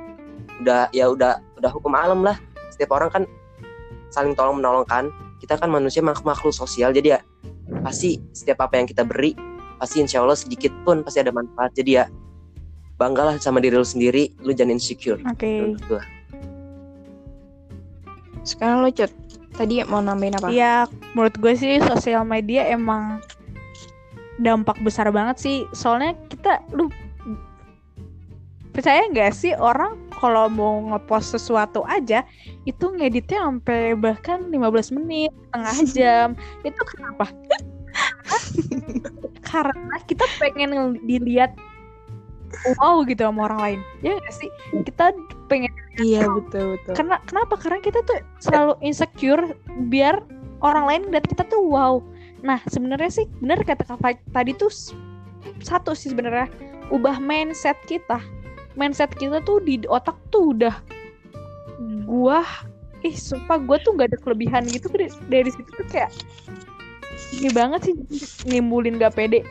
Udah ya udah udah hukum alam lah setiap orang kan saling tolong menolong kan kita kan manusia mak- makhluk sosial jadi ya pasti setiap apa yang kita beri pasti insya Allah sedikit pun pasti ada manfaat jadi ya banggalah sama diri lu sendiri lu jangan insecure Oke. gua. Sekarang lo cut. Tadi mau nambahin apa? Iya, menurut gue sih sosial media emang dampak besar banget sih. Soalnya kita, lu percaya nggak sih orang kalau mau ngepost sesuatu aja itu ngeditnya sampai bahkan 15 menit, setengah jam. itu kenapa? Karena kita pengen dilihat wow gitu sama orang lain. Ya nggak sih? Kita pengen Iya betul betul. karena kenapa karena kita tuh selalu insecure biar orang lain ngeliat kita tuh wow nah sebenarnya sih bener kata kak tadi tuh satu sih sebenarnya ubah mindset kita mindset kita tuh di otak tuh udah gua ih sumpah gua tuh gak ada kelebihan gitu dari, dari situ tuh kayak ini banget sih nimbulin gak pede.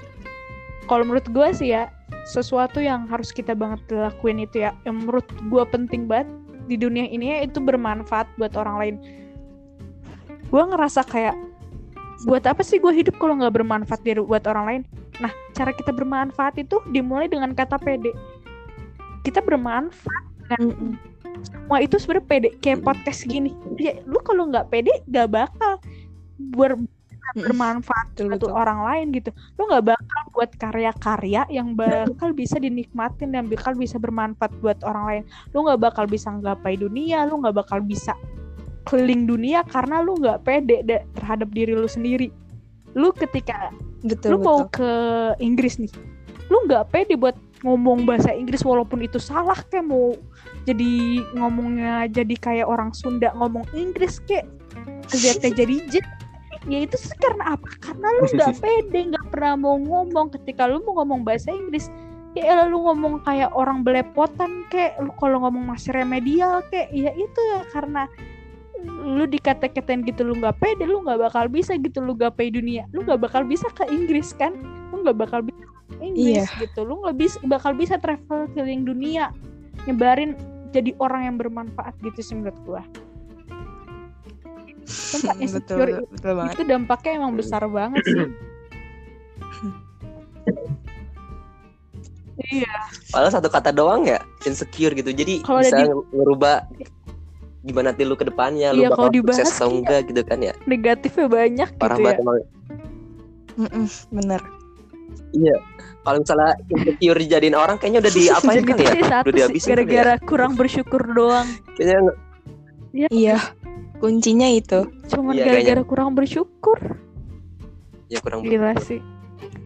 Kalau menurut gua sih ya sesuatu yang harus kita banget lakuin itu ya yang menurut gua penting banget di dunia ini ya itu bermanfaat buat orang lain. Gua ngerasa kayak buat apa sih gue hidup kalau nggak bermanfaat buat orang lain? Nah cara kita bermanfaat itu dimulai dengan kata pede kita bermanfaat Mm-mm. semua itu sebenarnya pede kayak podcast gini ya lu kalau nggak pede gak bakal ber bermanfaat Betul, betul. orang lain gitu lu nggak bakal buat karya-karya yang bakal bisa dinikmatin dan bakal bisa bermanfaat buat orang lain lu nggak bakal bisa nggapai dunia lu nggak bakal bisa keliling dunia karena lu nggak pede deh terhadap diri lu sendiri lu ketika Betul lu betul. mau ke Inggris nih lu nggak pede buat ngomong bahasa Inggris walaupun itu salah kayak mau jadi ngomongnya jadi kayak orang Sunda ngomong Inggris kayak Z jadi J. Ya itu sih karena apa? Karena lu nggak pede nggak pernah mau ngomong. Ketika lu mau ngomong bahasa Inggris ya lu ngomong kayak orang belepotan kayak lu kalau ngomong masih remedial kayak ya itu ya karena lu dikata-katain gitu lu nggak pede lu nggak bakal bisa gitu lu gapai dunia. Lu nggak bakal bisa ke Inggris kan? Lu nggak bakal bisa ke Inggris gitu lu nggak bisa bakal bisa travel keliling dunia nyebarin jadi orang yang bermanfaat gitu sih menurut gua betul, insecure betul, betul banget. itu dampaknya emang besar banget sih Iya. Padahal satu kata doang ya insecure gitu. Jadi Kalau bisa di- ngerubah gimana nanti lu ke depannya, lu Iya, kalau bakal dibahas sukses atau enggak gitu kan ya. Negatifnya banyak Parah gitu ya. banget emang. Mm-mm, bener. Iya. Kalau misalnya insecure dijadiin orang kayaknya udah diapain Gitu kali ya? sih Udah dihabisin ya? gara-gara kurang bersyukur doang. Kayaknya nge- Iya. Kuncinya itu. Cuman Iya, gara-gara kurang bersyukur. ya kurang Gila sih.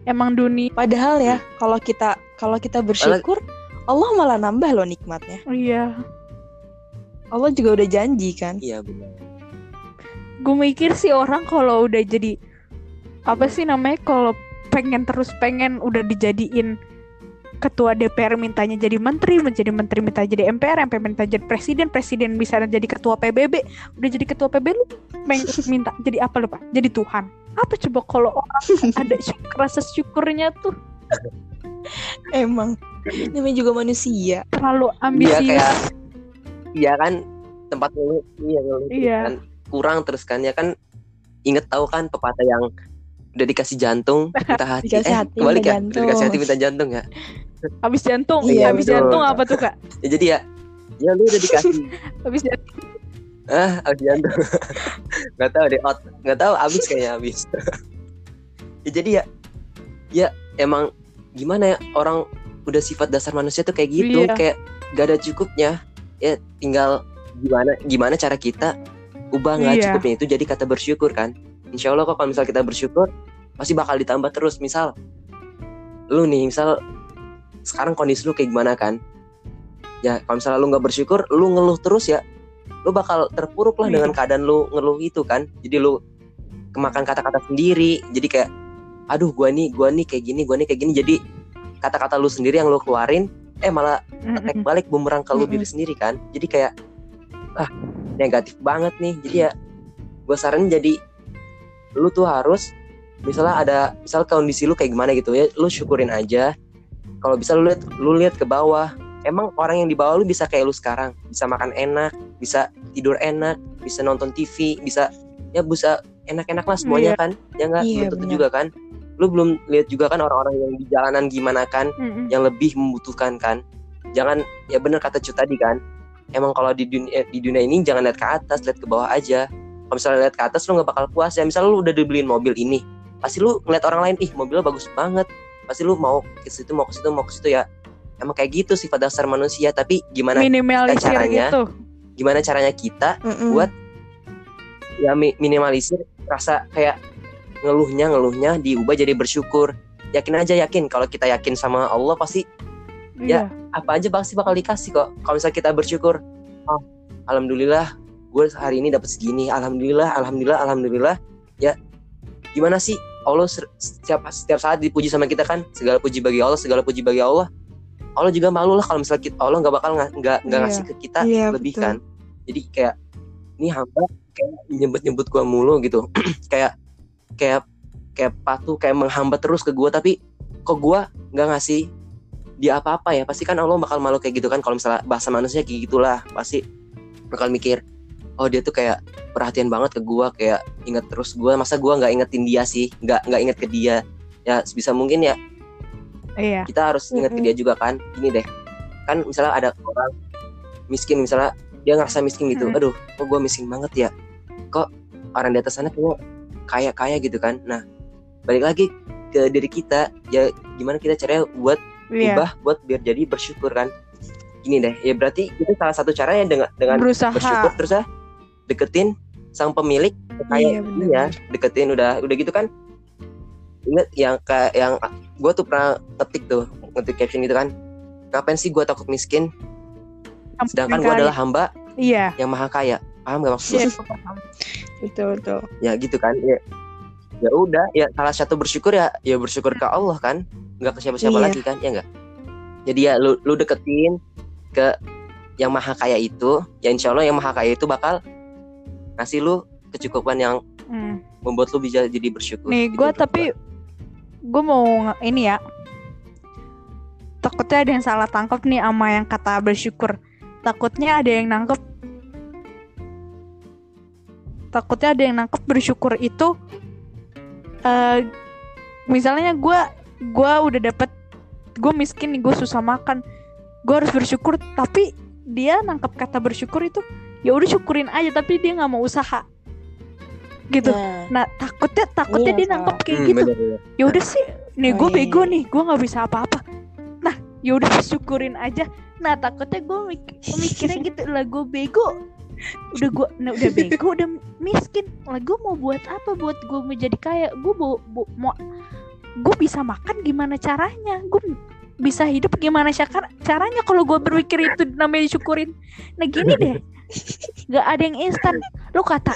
Emang dunia. Padahal ya, kalau kita kalau kita bersyukur, Allah malah nambah loh nikmatnya. Iya. Allah juga udah janji kan. Iya benar. Gue mikir sih orang kalau udah jadi apa sih namanya kalau pengen terus pengen udah dijadiin ketua DPR mintanya jadi menteri, menjadi menteri minta jadi MPR, MPR minta jadi presiden, presiden bisa jadi ketua PBB, udah jadi ketua PBB lu pengen minta jadi apa lu pak? Jadi Tuhan. Apa coba kalau orang ada syukur, rasa syukurnya tuh Emang. Namanya juga manusia. terlalu Iya ambisius. kayak iya kan tempat ngeluh iya Iya. kan kurang terus kan ya kan inget tahu kan pepatah yang udah dikasih jantung minta hati Dikasih eh hati, kebalik ya udah dikasih hati minta jantung ya Habis jantung, Iya, habis betul. jantung apa tuh kak? ya jadi ya ya lu udah dikasih Habis jantung. ah habis jantung nggak tahu deh out nggak tahu habis kayaknya habis ya jadi ya ya emang gimana ya orang udah sifat dasar manusia tuh kayak gitu Iya. kayak gak ada cukupnya ya tinggal gimana gimana cara kita ubah nggak Iya. cukupnya itu jadi kata bersyukur kan insya Allah kok kalau misal kita bersyukur pasti bakal ditambah terus. Misal lu nih misal sekarang kondisi lu kayak gimana kan? Ya kalau misalnya lu nggak bersyukur lu ngeluh terus ya lu bakal terpuruk lah Iya. dengan keadaan lu ngeluh itu kan. Jadi lu kemakan kata-kata sendiri jadi kayak aduh gua nih gua nih kayak gini gua nih kayak gini. Jadi kata-kata lu sendiri yang lu keluarin eh malah attack balik bumerang ke lu diri sendiri kan. Jadi kayak ah negatif banget nih. Jadi ya gue saranin jadi lu tuh harus misalnya ada misal kondisi lu kayak gimana gitu ya lu syukurin aja. Kalau bisa lu lihat lu lihat ke bawah. Emang orang yang di bawah lu bisa kayak lu sekarang. Bisa makan enak bisa tidur enak bisa nonton TV bisa ya bisa enak-enak lah semuanya Iya. kan ya nggak? Tentu benar. juga kan. Lu belum lihat juga kan orang-orang yang di jalanan gimana kan Mm-mm. yang lebih membutuhkan kan. Jangan ya bener kata Cut tadi kan emang kalau di dunia di dunia ini jangan lihat ke atas lihat ke bawah aja kalau misalnya lihat ke atas lu nggak bakal puas ya misalnya lu udah dibeliin mobil ini pasti lu ngeliat orang lain ih mobilnya bagus banget pasti lu mau ke situ mau ke situ mau ke situ ya emang kayak gitu sifat dasar manusia tapi gimana Minimalisir caranya? gitu. gimana caranya kita Mm-mm. Buat- ya mi- minimalisir rasa kayak ngeluhnya ngeluhnya diubah jadi bersyukur yakin aja yakin kalau kita yakin sama Allah pasti Iya. apa aja pasti bakal dikasih kok kalau misalnya kita bersyukur oh alhamdulillah gue hari ini dapat segini. Alhamdulillah alhamdulillah alhamdulillah. Ya gimana sih? Allah setiap setiap saat dipuji sama kita kan? Segala puji bagi Allah segala puji bagi Allah. Allah juga malu lah kalau misalnya kita, Allah nggak bakal nggak nggak Iya. ngasih ke kita Iya, lebih betul. kan? Jadi kayak ini hamba kayak nyebut nyebut gua mulu gitu. Kayak kayak kayak patuh kayak menghamba terus ke gua. Tapi kok gua nggak ngasih dia apa-apa ya? Pasti kan Allah bakal malu kayak gitu kan? Kalau misalnya bahasa manusia kayak gitulah. Pasti bakal mikir oh dia tuh kayak perhatian banget ke gua kayak inget terus gua. Masa gua nggak ingetin dia sih? Nggak nggak inget ke dia. Ya sebisa mungkin ya. Iya. kita harus inget ke Mm-mm. dia juga kan? Gini deh. Kan misalnya ada orang miskin misalnya dia ngerasa miskin gitu. Mm. aduh kok gua miskin banget ya? Kok orang di atas sana kayaknya kaya kaya gitu kan? Nah balik lagi ke diri kita. Ya gimana kita caranya buat Iya. ubah buat biar jadi bersyukur kan? Gini deh. Ya berarti itu salah satu caranya dengan dengan Berusaha. bersyukur. Terus ya deketin sang pemilik Iya, kayak iya deketin udah udah gitu kan inget yang kayak yang gue tuh pernah ngetik tuh ngetik caption gitu kan ngapain sih gue takut miskin sedangkan gue adalah hamba Iya. yang maha kaya paham gak maksud Iya. gue? Betul, betul. ya gitu kan ya ya udah ya salah satu bersyukur ya ya bersyukur ke Allah kan nggak ke siapa-siapa Iya. lagi kan ya enggak jadi ya lu lu deketin ke yang maha kaya itu ya insya Allah yang maha kaya itu bakal ngasih lu kecukupan yang Hmm. membuat lu bisa jadi bersyukur Nih, Gitu gue menurut tapi gue mau ini ya. Takutnya ada yang salah tangkap nih sama yang kata bersyukur. Takutnya ada yang nangkep. Takutnya ada yang nangkep bersyukur itu, eh misalnya gue gue udah dapet gue miskin nih gue susah makan gue harus bersyukur tapi dia nangkep kata bersyukur itu ya udah syukurin aja tapi dia nggak mau usaha. Gitu. Nah, nah takutnya takutnya Iya, dia nangkep kayak Hmm, gitu. ya udah sih nih gue iya, bego iya. nih gue nggak bisa apa-apa. Nah ya udah syukurin aja. Nah takutnya gue mik- mikirnya gitu lah gue bego. Udah gue nah, udah bego udah miskin. Lah gue mau buat apa? Buat gue menjadi kaya gue mau mau gue bisa makan gimana caranya? Gue bisa hidup gimana cara- caranya kalau gue berpikir itu namanya disyukurin. Nah gini deh. Nggak ada yang instan. Lu kata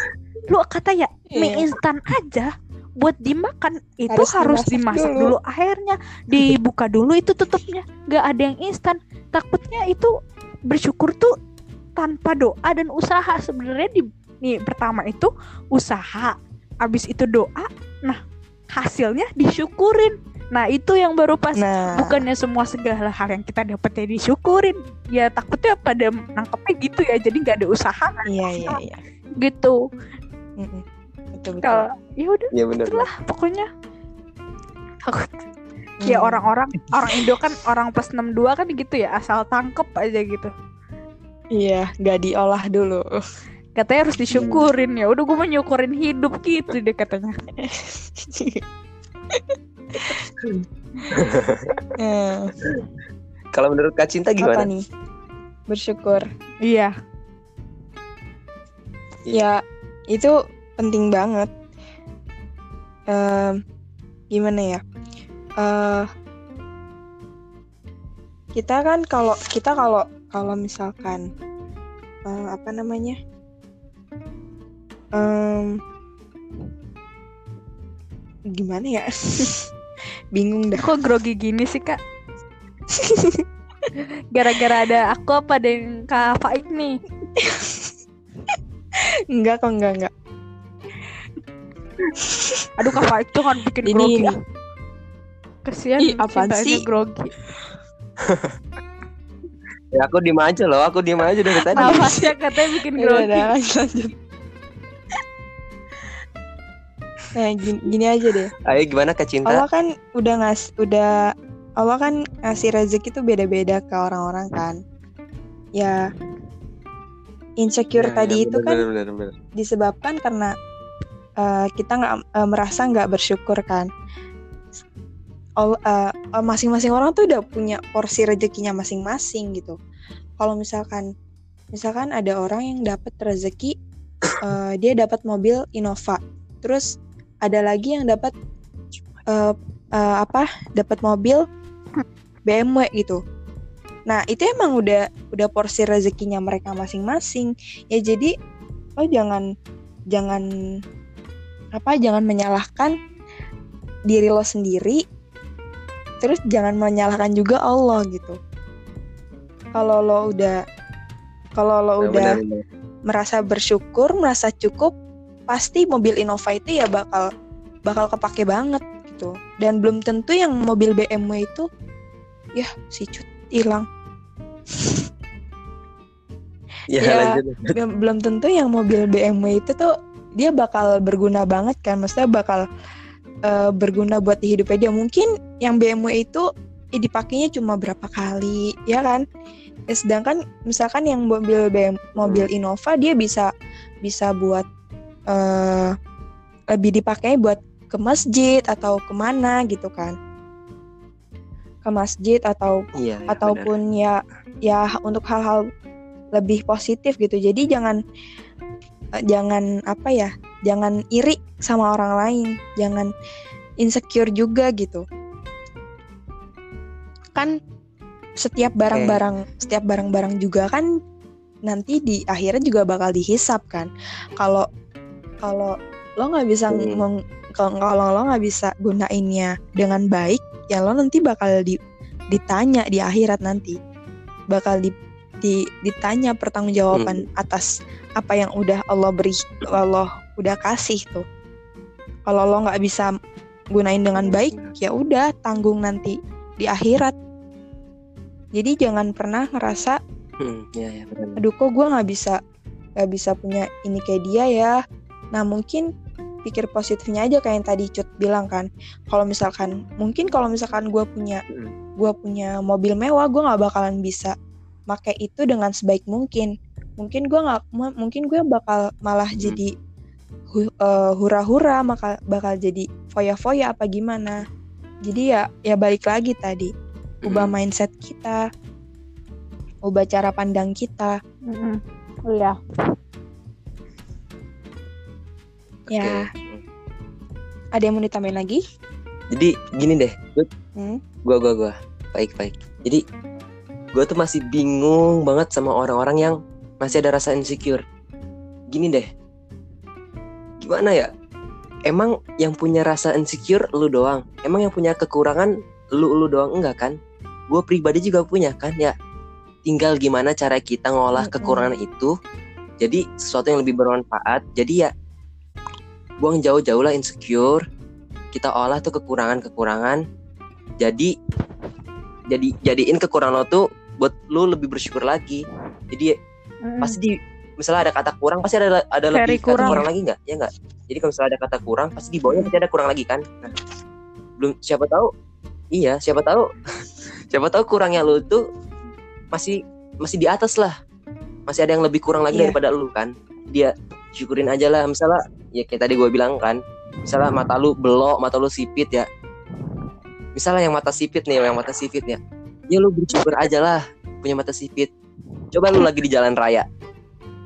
lu kata ya mie Iya. instan aja. Buat dimakan itu Harus harus, dimasak dimasak dulu. dulu. airnya. Dibuka dulu itu tutupnya. Nggak ada yang instan. Takutnya itu bersyukur tuh tanpa doa dan usaha. Sebenarnya di nih pertama itu usaha. Abis itu doa nah hasilnya disyukurin nah itu yang baru pas nah, bukannya semua segala hal yang kita dapat ya disyukurin ya takutnya pada nangkepnya gitu ya jadi nggak ada usaha iya iya iya. gitu Mm-mm. Betul betul. kalau ya udah Iya bener. itulah pokoknya takut ya Hmm. orang-orang orang Indo kan orang plus 62 kan gitu ya asal tangkep aja gitu Iya, nggak diolah dulu. katanya harus disyukurin ya udah gue mau nyukurin hidup gitu deh katanya Eh, Kalau menurut Kak Cinta apa gimana? nih? Bersyukur. iya Ya, itu penting banget. Em, gimana ya? Eh, kita kan kalau kita kalau kalau misalkan eh, apa namanya? Em, gimana ya? Bingung dah. kok grogi gini sih kak gara-gara ada aku apa ada yang kak Faik nih Enggak kok enggak enggak. aduh kak Faik tuh kan bikin Ini grogi ini. ah. kesian Ih, cintanya sih? grogi Ya aku diem aja loh, aku diem aja dari tadi. nafasnya katanya bikin Ya udah, grogi udah, lanjut, Nah, gini, gini aja deh. Ayo gimana Kak Cinta? Allah kan udah ngas udah Allah kan ngasih rezeki tuh beda-beda ke orang-orang kan. Ya insecure Ya, tadi ya, itu bener, kan bener, bener, bener. disebabkan karena eh, kita nggak eh, merasa nggak bersyukur kan. All- eh, masing-masing orang tuh udah punya porsi rezekinya masing-masing gitu. Kalau misalkan misalkan ada orang yang dapat rezeki eh, dia dapat mobil Innova. Terus ada lagi yang dapat eh, eh, apa? dapat mobil BMW gitu. Nah, itu emang udah udah porsi rezekinya mereka masing-masing. Ya jadi lo jangan jangan apa jangan menyalahkan diri lo sendiri terus jangan menyalahkan juga Allah gitu kalau lo udah kalau lo Nah, udah bener, bener. merasa bersyukur merasa cukup pasti mobil Innova itu ya bakal bakal kepake banget gitu. Dan belum tentu yang mobil BMW itu ya si cut hilang. Ya, Ya. lanjut. belum tentu yang mobil BMW itu tuh dia bakal berguna banget kan. Maksudnya bakal eh, berguna buat di hidupnya dia. Mungkin yang BMW itu ya dipakainya cuma berapa kali ya kan? Ya, sedangkan misalkan yang mobil BM, mobil Innova dia bisa bisa buat eh lebih dipakai buat ke masjid atau ke mana gitu kan. Ke masjid atau Iya, ya, ataupun ya ya untuk hal-hal lebih positif gitu. Jadi jangan eh, jangan apa ya jangan iri sama orang lain. Jangan insecure juga gitu. Kan setiap barang-barang setiap barang-barang juga kan nanti di akhirnya juga bakal dihisap kan. Kalau kalau lo nggak bisa Hmm. meng- kalau lo nggak bisa gunainnya dengan baik ya lo nanti bakal di, ditanya di akhirat nanti. Bakal di, di ditanya pertanggungjawaban atas apa yang udah Allah beri Allah udah kasih tuh. Kalau lo nggak bisa gunain dengan baik ya udah tanggung nanti di akhirat. Jadi jangan pernah ngerasa Hmm, iya, bener. aduh kok gue nggak bisa nggak bisa punya ini kayak dia ya nah mungkin pikir positifnya aja kayak yang tadi Cut bilang kan kalau misalkan mungkin kalau misalkan gue punya Mm. gue punya mobil mewah gue nggak bakalan bisa pakai itu dengan sebaik mungkin mungkin gue nggak mu- mungkin gue bakal malah Hmm. jadi hu- eh, hura-hura maka bakal jadi foya-foya apa gimana jadi ya ya balik lagi tadi ubah Mm. mindset kita ubah cara pandang kita Mm-mm. Oh iya. Ya ada yang mau ditambahin lagi Jadi gini deh, Hmm? gua gua gua baik baik. Jadi gua tuh masih bingung banget sama orang-orang yang masih ada rasa insecure. Gini deh, gimana ya? Emang yang punya rasa insecure lu doang? Emang yang punya kekurangan lu lu doang enggak kan? Gue pribadi juga punya kan ya. Tinggal gimana cara kita ngolah Mm-mm. kekurangan itu jadi sesuatu yang lebih bermanfaat. Jadi ya buang jauh-jauh lah insecure. Kita olah tuh kekurangan-kekurangan. Jadi jadi jadiin kekurangan lo tuh buat lu lebih bersyukur lagi. Jadi Mm-mm. pasti di misalnya ada kata kurang pasti ada ada Very lebih kata kurang. kurang lagi nggak ya nggak jadi kalau misalnya ada kata kurang pasti di bawahnya pasti ada kurang lagi kan nah belum siapa tahu iya siapa tahu siapa tahu kurangnya lu tuh masih masih di atas lah masih ada yang lebih kurang lagi Iya. daripada lu kan dia syukurin aja lah misalnya ya kayak tadi gue bilang kan misalnya mata lu belok mata lu sipit ya. Misalnya yang mata sipit nih yang mata sipit ya. Ya lu bersyukur aja lah punya mata sipit. Coba lu lagi di jalan raya.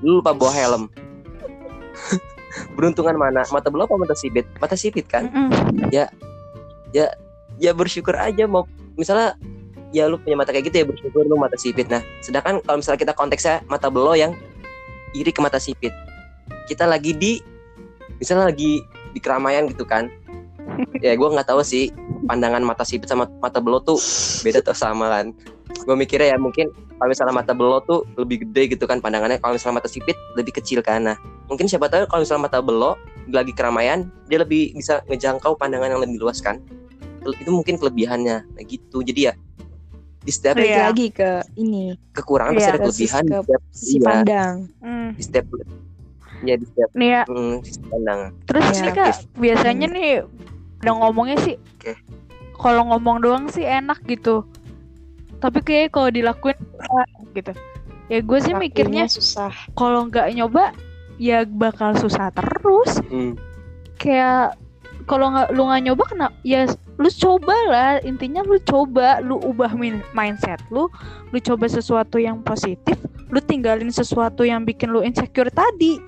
Lu lupa bawa helm. Beruntungan mana? Mata belok apa mata sipit? Mata sipit kan? Mm-mm. ya bersyukur aja mau misalnya ya lu punya mata kayak gitu ya bersyukur lu mata sipit. Nah sedangkan kalau misalnya kita konteksnya mata belo yang iri ke mata sipit. Kita lagi di misalnya lagi di keramaian gitu kan. Ya gue nggak tahu sih pandangan mata sipit sama mata belo tuh beda atau sama kan. Gue mikirnya ya mungkin kalau misalnya mata belo tuh lebih gede gitu kan pandangannya kalau misalnya mata sipit lebih kecil kan. Nah mungkin siapa tahu kalau misalnya mata belo lagi keramaian dia lebih bisa ngejangkau pandangan yang lebih luas kan. Itu mungkin kelebihannya. Nah gitu. Jadi ya di setiap Iya. lagi ke ini. kekurangan Iya, pasti ada ke kelebihan di sis- setiap si iya, pandang. Mm. di setiap ya di setiap Nih ya, mm, pandangan terus Iya, nih kak, biasanya nih udah ngomongnya sih, Oke. kalau ngomong doang sih enak gitu. Tapi kayak kalau dilakuin susah gitu. Ya gue sih mikirnya susah kalau nggak nyoba ya bakal susah terus. Mm, Kayak kalau nggak lu nggak nyoba kena ya lu coba lah intinya lu coba lu ubah min- mindset lu lu coba sesuatu yang positif lu tinggalin sesuatu yang bikin lu insecure tadi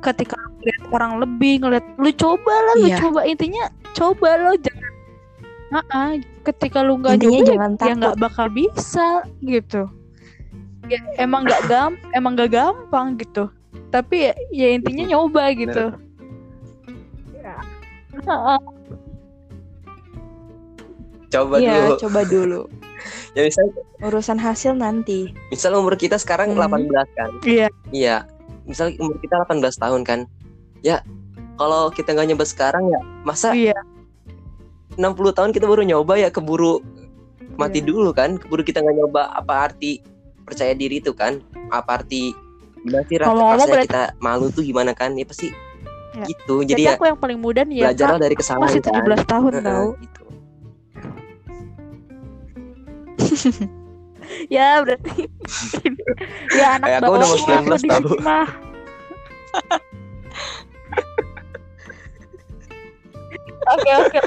ketika lihat orang lebih ngeliat lu coba lah lu Iya. coba intinya coba lo jangan Nah, ketika lu nggak nyoba ya- jangan ya nggak bakal bisa gitu ya emang nggak gam emang nggak gampang gitu tapi ya, ya intinya nyoba gitu ya. Heeh. Coba Iya dulu. coba dulu. Ya misal urusan hasil nanti. misal umur kita sekarang Hmm. 18 kan? Iya. iya. Misal umur kita 18 tahun kan? Ya kalau kita nggak nyoba sekarang ya masa iya. 60 tahun kita baru nyoba ya keburu mati Iya. dulu kan? Keburu kita nggak nyoba apa arti percaya diri itu kan? Apa arti gimana sih Ngomong-ngomong rasanya berarti- kita malu tuh gimana kan? Ya pasti Ya. gitu. Jadi jadi ya aku yang paling muda nih ya belajarlah Kak, dari kesalahan masih kan? 17 tahun Heeh, tau gitu. ya berarti ya anak Eh, aku udah mau bawah 19 di tahu. oke oke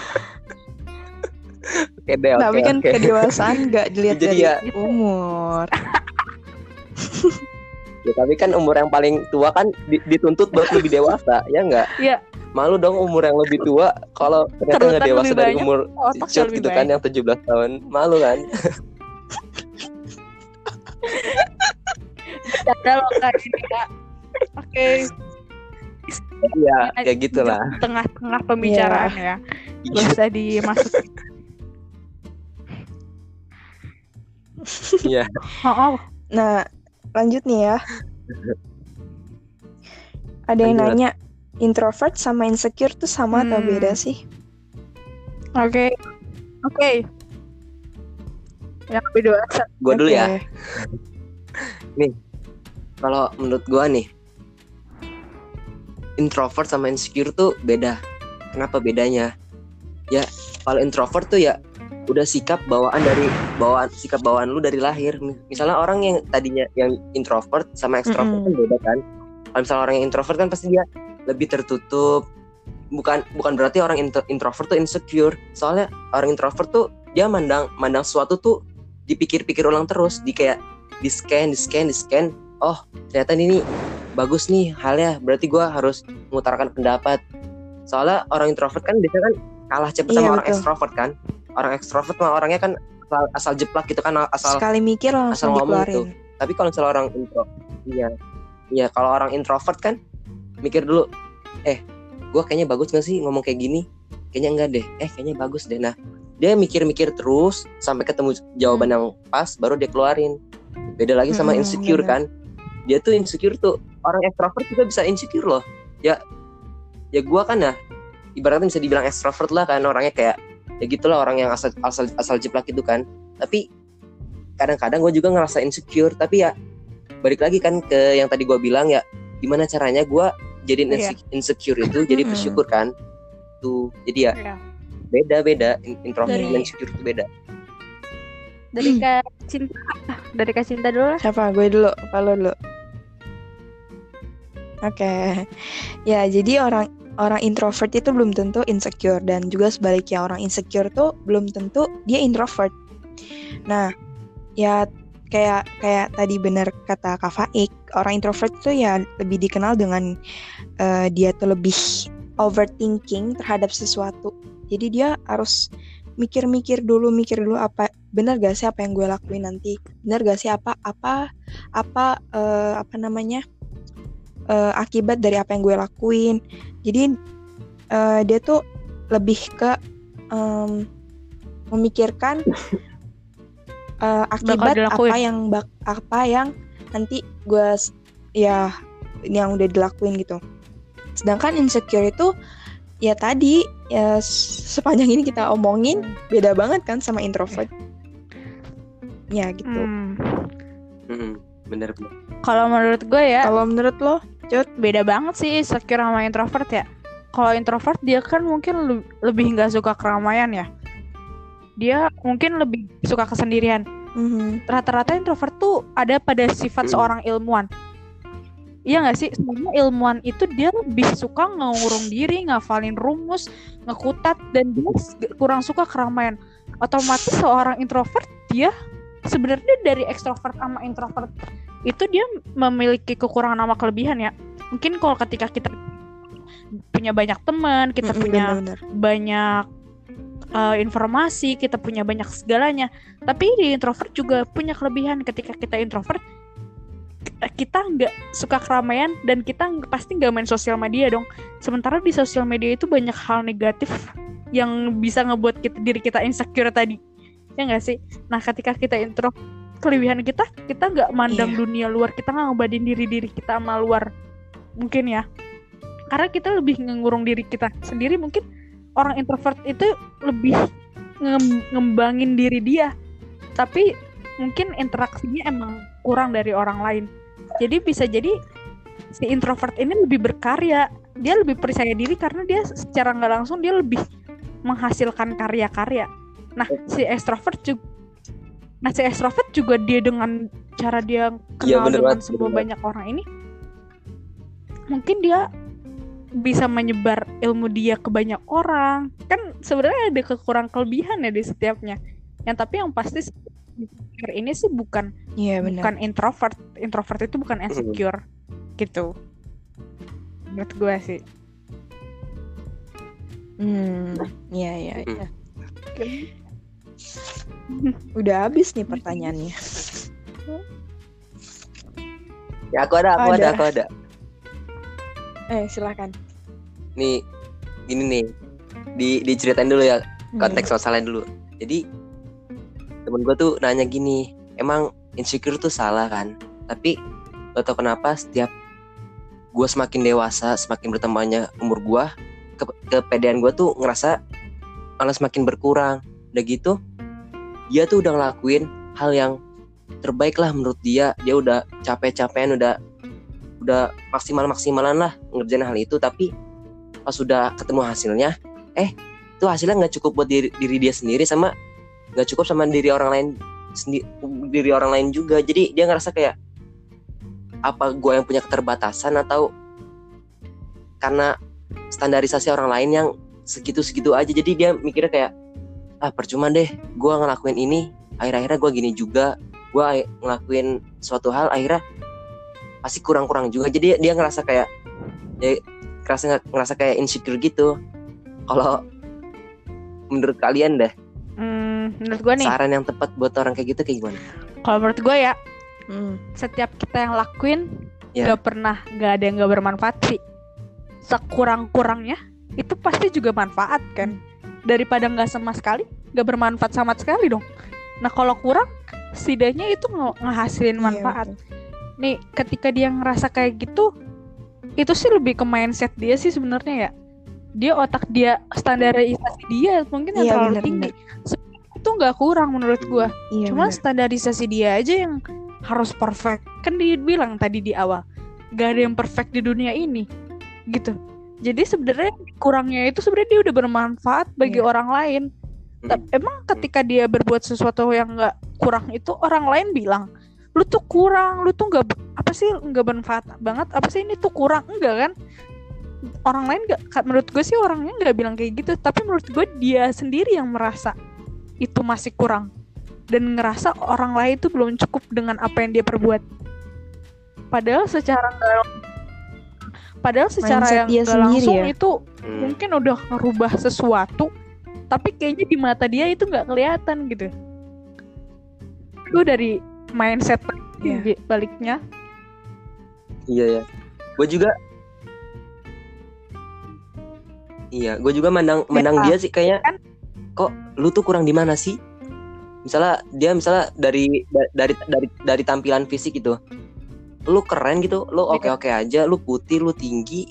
Oke deh, oke. tapi kan oke. kedewasaan nggak dilihat dari ya- umur Ya, tapi kan umur yang paling tua kan di- dituntut buat lebih dewasa, ya enggak? Iya. Malu dong umur yang lebih tua kalau ternyata nggak dewasa dari banyak, umur lebih gitu baik kan yang 17 tahun. Malu kan? ada loh kak ini kak oke Iya, ya gitulah. tengah-tengah pembicaraan ya gak usah dimasukin Iya. oh, oh. nah lanjut nih ya ada yang Lanjut. nanya introvert sama insecure tuh sama atau Hmm. beda sih oke oke yang lebih dewasa Gua dulu ya. Oke. Kalau menurut gua nih introvert sama insecure tuh beda. Kenapa bedanya? Ya kalau introvert tuh ya udah sikap bawaan dari bawaan sikap bawaan lu dari lahir. Misalnya orang yang tadinya yang introvert sama extrovert mm -hmm. kan beda kan? Kalau misalnya orang yang introvert kan pasti dia lebih tertutup. Bukan bukan berarti orang introvert tuh insecure. Soalnya orang introvert tuh dia mandang mandang sesuatu tuh dipikir-pikir ulang terus. Di kayak di scan di scan di scan oh ternyata ini bagus nih halnya. Berarti gue harus mengutarakan pendapat. Soalnya orang introvert kan biasanya kan kalah cepet iya, sama betul. orang ekstrovert kan. Orang ekstrovert mah orangnya kan asal, asal jeplak gitu kan asal sekali mikir langsung asal ngomong gitu. tapi kalau misalnya orang intro iya. Iya kalau orang introvert kan mikir dulu eh gue kayaknya bagus gak sih ngomong kayak gini? Kayaknya enggak deh. Eh kayaknya bagus deh. Nah dia mikir-mikir terus sampai ketemu jawaban hmm. yang pas baru dia keluarin. Beda lagi sama hmm, insecure bener. kan dia tuh insecure tuh. Orang extrovert juga bisa insecure loh. Ya ya gue kan ya ibaratnya bisa dibilang extrovert lah kan orangnya kayak ya gitulah orang yang asal asal asal jeplak itu kan. Tapi kadang-kadang gue juga ngerasa insecure. Tapi ya balik lagi kan ke yang tadi gue bilang ya gimana caranya gue jadi yeah. insecure itu jadi bersyukur kan. Tuh jadi ya yeah. beda beda introvert dan insecure itu beda dari kak cinta dari kak cinta dulu siapa gue dulu lo dulu Oke, okay. ya jadi orang orang introvert itu belum tentu insecure dan juga sebaliknya orang insecure tuh belum tentu dia introvert. Nah, ya kayak kayak tadi benar kata Kak Faik, orang introvert itu ya lebih dikenal dengan uh, dia tuh lebih overthinking terhadap sesuatu. Jadi dia harus mikir-mikir dulu, mikir dulu apa benar gak sih apa yang gue lakuin nanti, benar gak sih apa apa apa uh, apa namanya uh, akibat dari apa yang gue lakuin? Jadi uh, dia tuh lebih ke um, memikirkan uh, akibat apa yang bak apa yang nanti gue ya yang udah dilakuin gitu. Sedangkan insecure itu ya tadi ya sepanjang ini kita omongin beda banget kan sama introvert ya gitu hmm. Hmm, bener bener kalau menurut gue ya kalau menurut lo Cut, beda banget sih insecure sama introvert ya. Kalau introvert dia kan mungkin le lebih nggak suka keramaian ya. Dia mungkin lebih suka kesendirian. Mm-hmm. Rata-rata introvert tuh ada pada sifat mm. seorang ilmuwan. Iya gak sih? Sebenarnya ilmuwan itu dia lebih suka ngurung diri, ngafalin rumus, ngekutat, dan dia kurang suka keramaian. Otomatis seorang introvert dia sebenarnya dari ekstrovert sama introvert itu dia memiliki kekurangan sama kelebihan ya. Mungkin kalau ketika kita punya banyak teman kita mm, punya bener, bener. banyak uh, informasi kita punya banyak segalanya. Tapi di introvert juga punya kelebihan. Ketika kita introvert kita nggak suka keramaian dan kita pasti nggak main sosial media dong. Sementara di sosial media itu banyak hal negatif yang bisa ngebuat kita, diri kita insecure tadi ya nggak sih? Nah ketika kita intro kelebihan kita kita nggak mandang iya. dunia luar kita nggak ngebanding diri diri kita sama luar. Mungkin ya. Karena kita lebih ngurung diri kita sendiri mungkin orang introvert itu lebih ngembangin diri dia. Tapi mungkin interaksinya emang kurang dari orang lain. Jadi bisa jadi si introvert ini lebih berkarya. Dia lebih percaya diri karena dia secara nggak langsung dia lebih menghasilkan karya-karya nah si extrovert juga Nah si extrovert juga dia dengan cara dia kenal ya, dengan banget, semua banyak orang ini, mungkin dia bisa menyebar ilmu dia ke banyak orang. Kan sebenarnya ada kekurang kelebihan ya di setiapnya. Yang tapi yang pasti ini sih bukan ya, bukan introvert. Introvert itu bukan insecure hmm. gitu. Menurut gue sih. Hmm, iya iya iya. Udah habis nih pertanyaannya. Ya aku ada, aku ada, ada aku ada. Eh silakan. Nih, ini nih, di diceritain dulu ya konteks hmm. masalahnya dulu. Jadi temen gue tuh nanya gini, emang insecure tuh salah kan? Tapi lo tau kenapa setiap gue semakin dewasa, semakin bertambahnya umur gue, ke kepedean gue tuh ngerasa malah semakin berkurang. Udah gitu, dia tuh udah ngelakuin hal yang terbaik lah menurut dia. Dia udah capek-capekan udah udah maksimal maksimalan lah ngerjain hal itu. Tapi pas sudah ketemu hasilnya eh itu hasilnya nggak cukup buat diri, diri dia sendiri sama nggak cukup sama diri orang lain sendiri diri orang lain juga. Jadi dia ngerasa kayak apa gue yang punya keterbatasan atau karena standarisasi orang lain yang segitu-segitu aja. Jadi dia mikirnya kayak ah percuma deh gue ngelakuin ini akhir-akhirnya gue gini juga gue ngelakuin suatu hal akhirnya pasti kurang-kurang juga jadi dia ngerasa kayak ya ngerasa ngerasa kayak insecure gitu kalau menurut kalian deh Hmm, menurut gue nih, saran yang tepat buat orang kayak gitu kayak gimana kalau menurut gue ya, Hmm. setiap kita yang lakuin Ya. nggak pernah nggak ada yang nggak bermanfaat sih. Sekurang-kurangnya itu pasti juga manfaat kan. Daripada nggak sama sekali, nggak bermanfaat sama sekali dong. Nah kalau kurang, setidaknya itu nge- ngehasilin Iya, manfaat. betul. Nih ketika dia ngerasa kayak gitu, itu sih lebih ke mindset dia sih sebenarnya ya. Dia otak dia standarisasi dia mungkin yang Iya, terlalu bener, tinggi. Itu nggak kurang menurut gua. Iya, Cuma bener. standarisasi dia aja yang harus perfect. Kan dibilang tadi di awal, gak ada yang perfect di dunia ini. Gitu. Jadi sebenarnya kurangnya itu sebenarnya dia udah bermanfaat bagi Iya. orang lain. Tapi emang ketika dia berbuat sesuatu yang nggak kurang itu orang lain bilang, lu tuh kurang, lu tuh nggak apa sih nggak bermanfaat banget, apa sih ini tuh kurang enggak kan? Orang lain nggak, menurut gue sih orangnya nggak bilang kayak gitu, tapi menurut gue dia sendiri yang merasa itu masih kurang dan ngerasa orang lain itu belum cukup dengan apa yang dia perbuat. Padahal secara nggak padahal secara Mindset yang sendiri langsung ya. itu Hmm. mungkin udah ngerubah sesuatu, tapi kayaknya di mata dia itu nggak kelihatan gitu. Itu dari mindset Iya. baliknya. Iya ya. Gue juga Iya, gue juga mandang mandang Ya, dia sih kayaknya kan? kok lu tuh kurang di mana sih? Misalnya dia misalnya dari da- dari dari dari tampilan fisik gitu. Lu keren gitu, lu Iya. oke-oke aja, lu putih, lu tinggi.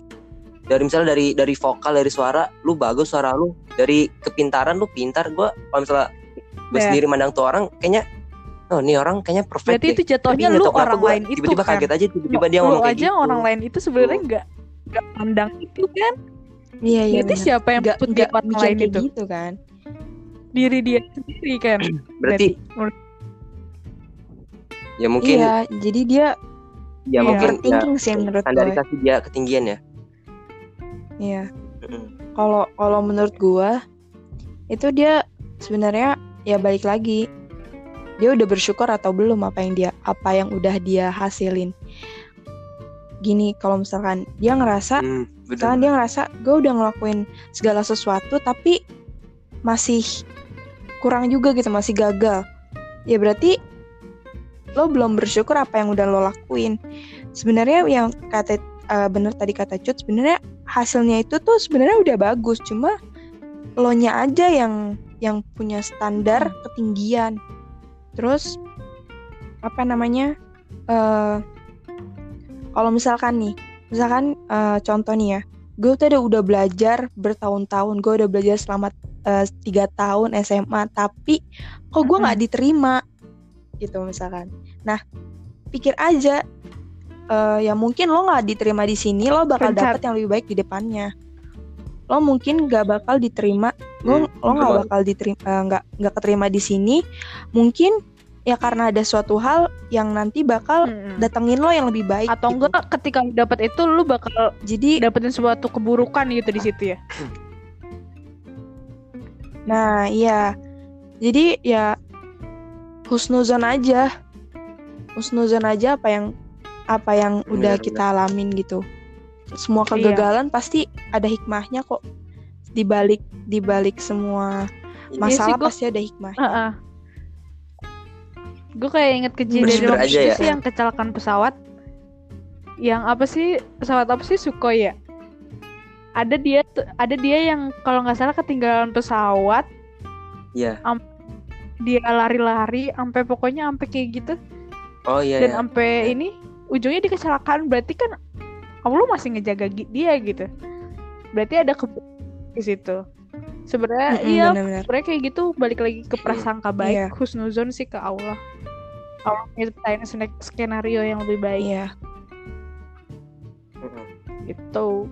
Dari misalnya dari dari vokal, dari suara, lu bagus suara lu. Dari kepintaran lu pintar. Gue kalau misalnya gue Iya. sendiri mandang tuh orang kayaknya oh, nih orang kayaknya perfect Berarti deh. itu jatuhnya lu orang gua lain itu tiba-tiba kan. kaget aja tiba-tiba dia lu ngomong kayak aja gitu. orang lain itu sebenarnya nggak nggak pandang itu kan. Iya, iya. Berarti bener. siapa yang Nggak- putih nggak orang lain itu? gitu kan. Diri dia sendiri kan. Berarti menurut- ya mungkin Iya, jadi dia ya Iya. mungkin ya, overthinking sih menurut gue. standarisasi dia ketinggian ya. Iya. Kalau kalau menurut gua itu dia sebenarnya ya balik lagi. Dia udah bersyukur atau belum apa yang dia apa yang udah dia hasilin. Gini, kalau misalkan dia ngerasa Hmm, misalkan dia ngerasa gue udah ngelakuin segala sesuatu tapi masih kurang juga gitu, masih gagal. Ya berarti lo belum bersyukur apa yang udah lo lakuin. Sebenarnya yang kata eh, bener tadi kata Cut, sebenarnya hasilnya itu tuh sebenarnya udah bagus, cuma lo nya aja yang yang punya standar ketinggian. Terus apa namanya? eh kalau misalkan nih, misalkan eh, contoh nih ya, gue tuh udah, udah belajar bertahun-tahun, gue udah belajar selama tiga tahun SMA, tapi kok gue nggak diterima gitu misalkan. Nah, pikir aja, eh, ya mungkin lo nggak diterima di sini, lo bakal dapet yang lebih baik di depannya. Lo mungkin gak bakal diterima, lo Hmm, lo nggak bakal diterima, eh, nggak nggak keterima di sini, mungkin ya karena ada suatu hal yang nanti bakal Mm-mm. datengin lo yang lebih baik atau gitu. enggak ketika dapet itu lu bakal Jadi dapetin suatu keburukan gitu di situ ya. Nah, iya. Jadi ya husnuzon aja. Husnuzon aja apa yang apa yang udah Benar, kita alamin gitu. Semua Iya. kegagalan pasti ada hikmahnya kok. Di balik di balik semua masalah gua- pasti ada hikmahnya. Heeh. Gue kayak inget kejadian waktu aja itu ya. sih yang kecelakaan pesawat. Yang apa sih pesawat apa sih Sukhoi ya? Ada dia ada dia yang kalau nggak salah ketinggalan pesawat, Iya. Dia lari-lari sampai pokoknya sampai kayak gitu Oh iya dan sampai ini ujungnya di kecelakaan berarti kan Allah masih ngejaga dia gitu. Berarti ada ke di situ. Sebenarnya Mm-mm, iya sebenarnya kayak gitu balik lagi ke prasangka baik Iya. husnuzon sih ke Allah Allah nyiptain skenario yang lebih baik Iya. gitu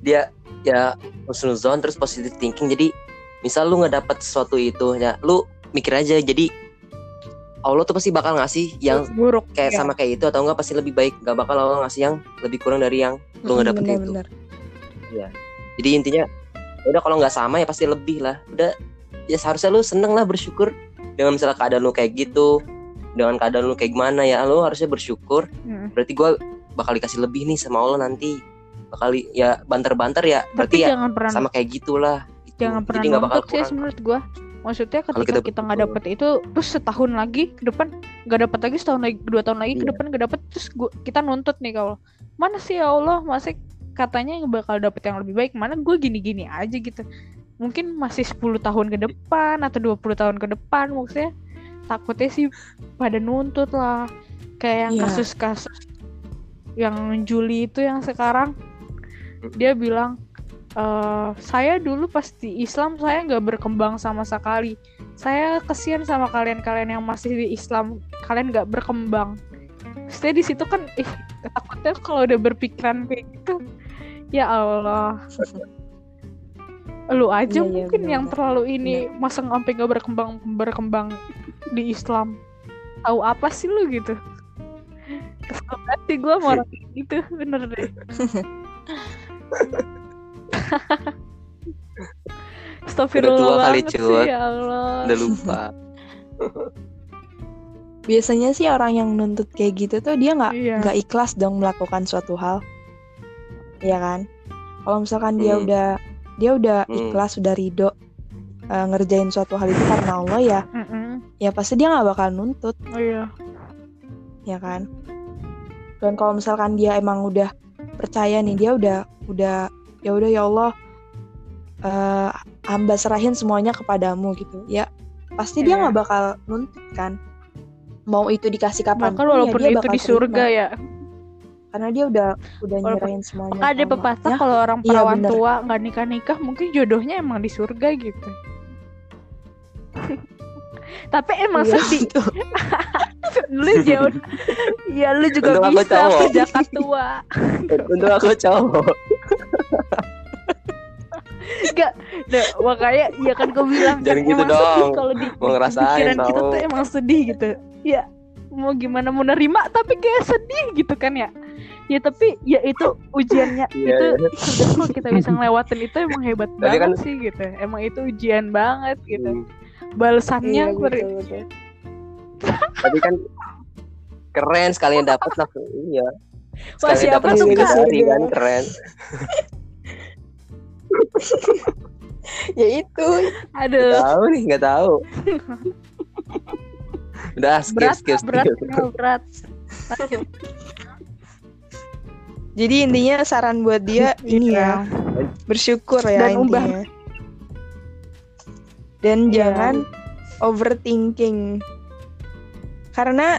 dia ya husnuzon terus positive thinking. Jadi misal lu nggak dapet sesuatu itu ya lu mikir aja. Jadi Allah tuh pasti bakal ngasih yang buruk kayak ya. sama kayak itu atau enggak pasti lebih baik. Nggak bakal Allah ngasih yang lebih kurang dari yang lu nggak dapet itu. Bener-bener. jadi intinya udah kalau nggak sama ya pasti lebih lah. Udah ya seharusnya lu seneng lah bersyukur. Dengan misalnya keadaan lu kayak gitu dengan keadaan lu kayak gimana ya lu harusnya bersyukur. Hmm. berarti gua bakal dikasih lebih nih sama Allah nanti bakal ya banter-banter ya tapi berarti ya jangan pernah sama kayak gitulah gitu. jangan pernah jadi nggak bakal sih menurut gua maksudnya ketika kita kita nggak dapet itu terus setahun lagi ke depan nggak dapet lagi setahun lagi dua tahun lagi ke Iya. depan nggak dapet terus gua, kita nuntut nih kalau mana sih ya Allah masih katanya yang bakal dapet yang lebih baik mana gue gini-gini aja gitu mungkin masih 10 tahun ke depan atau 20 tahun ke depan maksudnya takutnya sih pada nuntut lah kayak yang Iya. kasus-kasus yang Juli itu yang sekarang dia bilang "Eh, saya dulu pas di Islam saya nggak berkembang sama sekali. Saya kesian sama kalian-kalian yang masih di Islam. Kalian nggak berkembang. Saya di situ kan ih takutnya kalau udah berpikiran kayak gitu ya Allah. Lu aja Iya, iya, mungkin yang benar-benar. terlalu ini masa sampai nggak berkembang berkembang di Islam. Tahu apa sih lu gitu? Kesel banget sih gue orang kayak gitu bener deh Astagfirullah Udah tua kali, banget sih, Cut. ya Allah. udah lupa Biasanya sih orang yang nuntut kayak gitu tuh dia nggak Iya. nggak ikhlas dong melakukan suatu hal, ya kan? Kalau misalkan dia Hmm. udah dia udah Hmm. ikhlas, udah ridho eh, ngerjain suatu hal itu karena Allah ya, Mm-mm. ya pasti dia nggak bakal nuntut, Oh iya. ya kan? Dan kalau misalkan dia emang udah percaya nih, dia udah udah ya udah ya Allah, eh, hamba serahin semuanya kepadamu gitu, ya pasti dia Iya. nggak bakal nuntut kan? Mau itu dikasih kapan Bahkan walaupun ya dia itu bakal di surga terima. ya. karena dia udah udah Walaupun- nyerahin semuanya Maka ada pepatah kalau orang Iya, perawan bener. tua nggak nikah nikah mungkin jodohnya emang di surga gitu. Tapi emang Iya, sedih. lu jauh. ya lu juga Untung aku bisa berjakat tua. untuk aku cowok Nah, makanya ya kan gue bilang kan Jangan gitu emang sedih dong. kalau di Mau ngerasain pikiran kita tau. tuh emang sedih gitu. Ya mau gimana mau nerima tapi kayak sedih gitu kan ya. Ya tapi ya itu ujiannya Iya, itu iya. sebenarnya kalau kita bisa ngelewatin itu emang hebat Tapi banget kan- sih gitu. Emang itu ujian banget gitu. Hmm. Balasannya Iya, beri- betul, betul. tapi kan keren sekalian dapat langsung iya. Wah, sekalian siapa dapat tuh, kan keren. Ya itu. Nggak aduh tahu nih nggak tahu. Udah skip berat skip berat. skip. Mel, berat. jadi intinya saran buat dia ini ya. Bersyukur ya Dan intinya dan Iya. jangan overthinking karena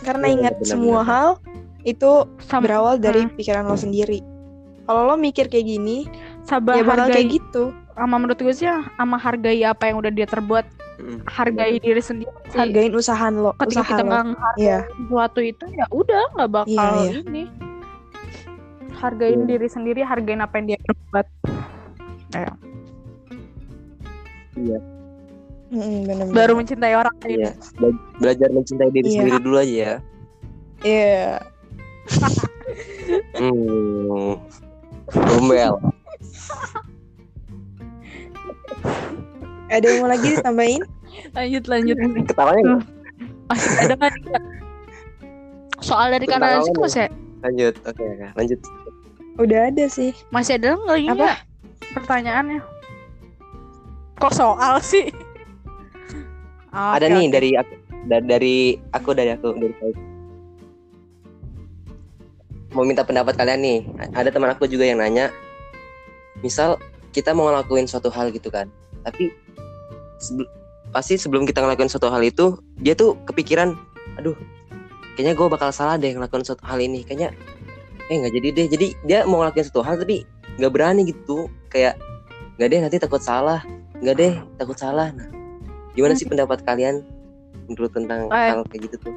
karena Iya, ingat semua hal itu Sam- berawal dari Hmm. pikiran lo sendiri kalau lo mikir kayak gini sabar ya bakal hargai kayak gitu sama menurut gue sih sama hargai apa yang udah dia terbuat Mm. hargai diri sendiri hargain usaha lo ketika usaha kita menghargai Iya. sesuatu itu ya udah nggak bakal Iya, iya. ini hargain Iya. diri sendiri hargain apa yang dia perbuat Ayo. Mm-mm, bener-bener. baru mencintai orang lain Iya. Bela- belajar mencintai diri Iya. sendiri dulu aja ya Iya. hmm. Gombel ada yang mau lagi ditambahin lanjut lanjut ketawanya masih ada kan soal dari kanan sih masih lanjut oke oke. lanjut udah ada sih masih ada nggak lagi Apa? pertanyaannya kok soal sih? Ada Oke, nih dari aku da- dari aku dari aku dari saya. mau minta pendapat kalian nih. Ada teman aku juga yang nanya misal kita mau ngelakuin suatu hal gitu kan tapi sebel- pasti sebelum kita ngelakuin suatu hal itu dia tuh kepikiran aduh kayaknya gue bakal salah deh ngelakuin suatu hal ini kayaknya eh nggak jadi deh jadi dia mau ngelakuin suatu hal tapi nggak berani gitu kayak nggak deh nanti takut salah nggak deh takut salah nah gimana sih pendapat kalian menurut tentang Eh. hal kayak gitu tuh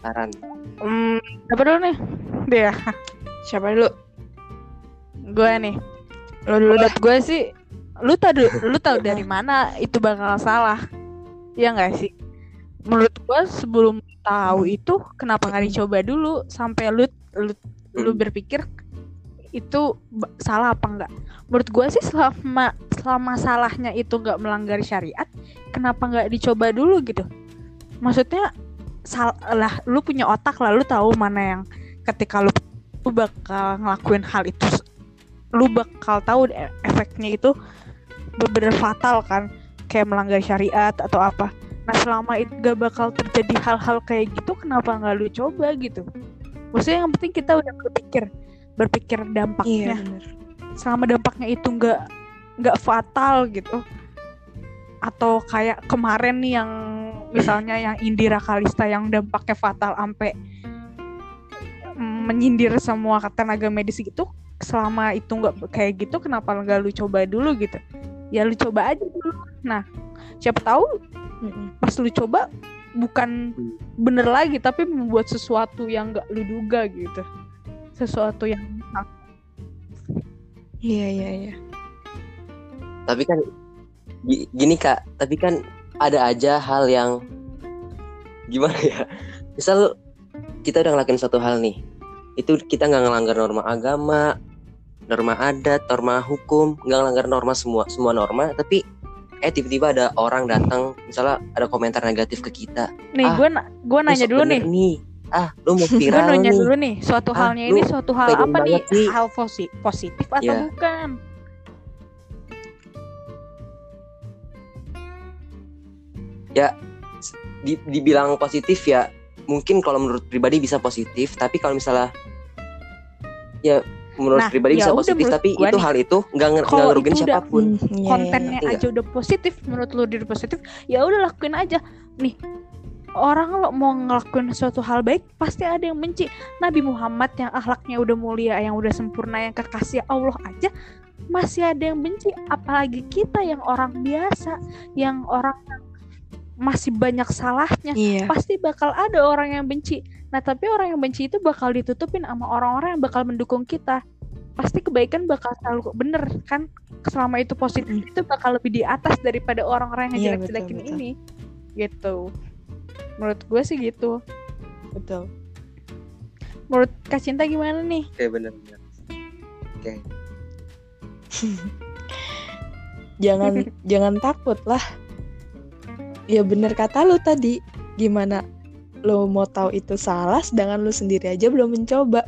saran Hmm, siapa dulu nih? Dia. Siapa dulu? Gue nih. Lo dulu. Menurut gue sih, lu tau lu tau dari mana itu bakal salah? Iya nggak sih? Menurut gue sebelum tahu itu kenapa nggak dicoba dulu sampai lu lu lu Hmm. berpikir itu salah apa enggak? Menurut gue sih selama selama salahnya itu nggak melanggar syariat, kenapa nggak dicoba dulu gitu? Maksudnya salah lu punya otak lah, lu tahu mana yang ketika lu, lu bakal ngelakuin hal itu lu bakal tahu e- efeknya itu bener fatal kan kayak melanggar syariat atau apa nah selama itu gak bakal terjadi hal-hal kayak gitu kenapa nggak lu coba gitu maksudnya yang penting kita udah berpikir berpikir Iya dampaknya bener. selama dampaknya itu nggak nggak fatal gitu. Atau kayak kemarin nih yang misalnya yang Indira Kalista yang dampaknya fatal sampai mm, menyindir semua tenaga medis gitu selama itu nggak kayak gitu kenapa nggak lu coba dulu gitu? Ya lu coba aja dulu. Nah siapa tahu pas lu coba bukan Hmm. bener lagi tapi membuat sesuatu yang nggak lu duga gitu sesuatu yang Iya iya iya. Tapi kan gi- gini kak, tapi kan ada aja hal yang gimana ya? Misal kita udah ngelakuin suatu hal nih, itu kita nggak ngelanggar norma agama, norma adat, norma hukum, nggak ngelanggar norma semua semua norma, tapi eh tiba-tiba ada orang datang, misalnya ada komentar negatif ke kita. nih Ah, gue gue nanya "Lu dulu bener nih Ah, lu mau gue viral nanya nih. dulu nih suatu Ah, halnya lu ini suatu hal apa nih sih. hal posi- positif atau Iya. bukan Di, dibilang positif ya, mungkin kalau menurut pribadi bisa positif, tapi kalau misalnya ya menurut Nah, pribadi ya bisa udah positif, tapi itu nih, hal itu nggak nggak ngerugiin itu udah- siapa pun. Hmm, iya, kontennya iya. aja udah positif menurut lu diri positif ya udah lakuin aja nih orang lo mau ngelakuin suatu hal baik pasti ada yang benci Nabi Muhammad yang akhlaknya udah mulia yang udah sempurna yang kekasih Allah aja masih ada yang benci apalagi kita yang orang biasa yang orang yang masih banyak salahnya Iya. pasti bakal ada orang yang benci. Nah, tapi orang yang benci itu bakal ditutupin sama orang-orang yang bakal mendukung kita. Pasti kebaikan bakal selalu bener kan? Selama itu positif Mm. itu bakal lebih di atas daripada orang-orang yang Iya, jelek-jelekin ini. Gitu. Menurut gue sih gitu. Betul. Menurut Kak Cinta gimana nih? Oke benar. Oke. Jangan jangan takut lah. Ya bener kata lu tadi. Gimana lu mau tahu itu salah sedangkan lu sendiri aja belum mencoba.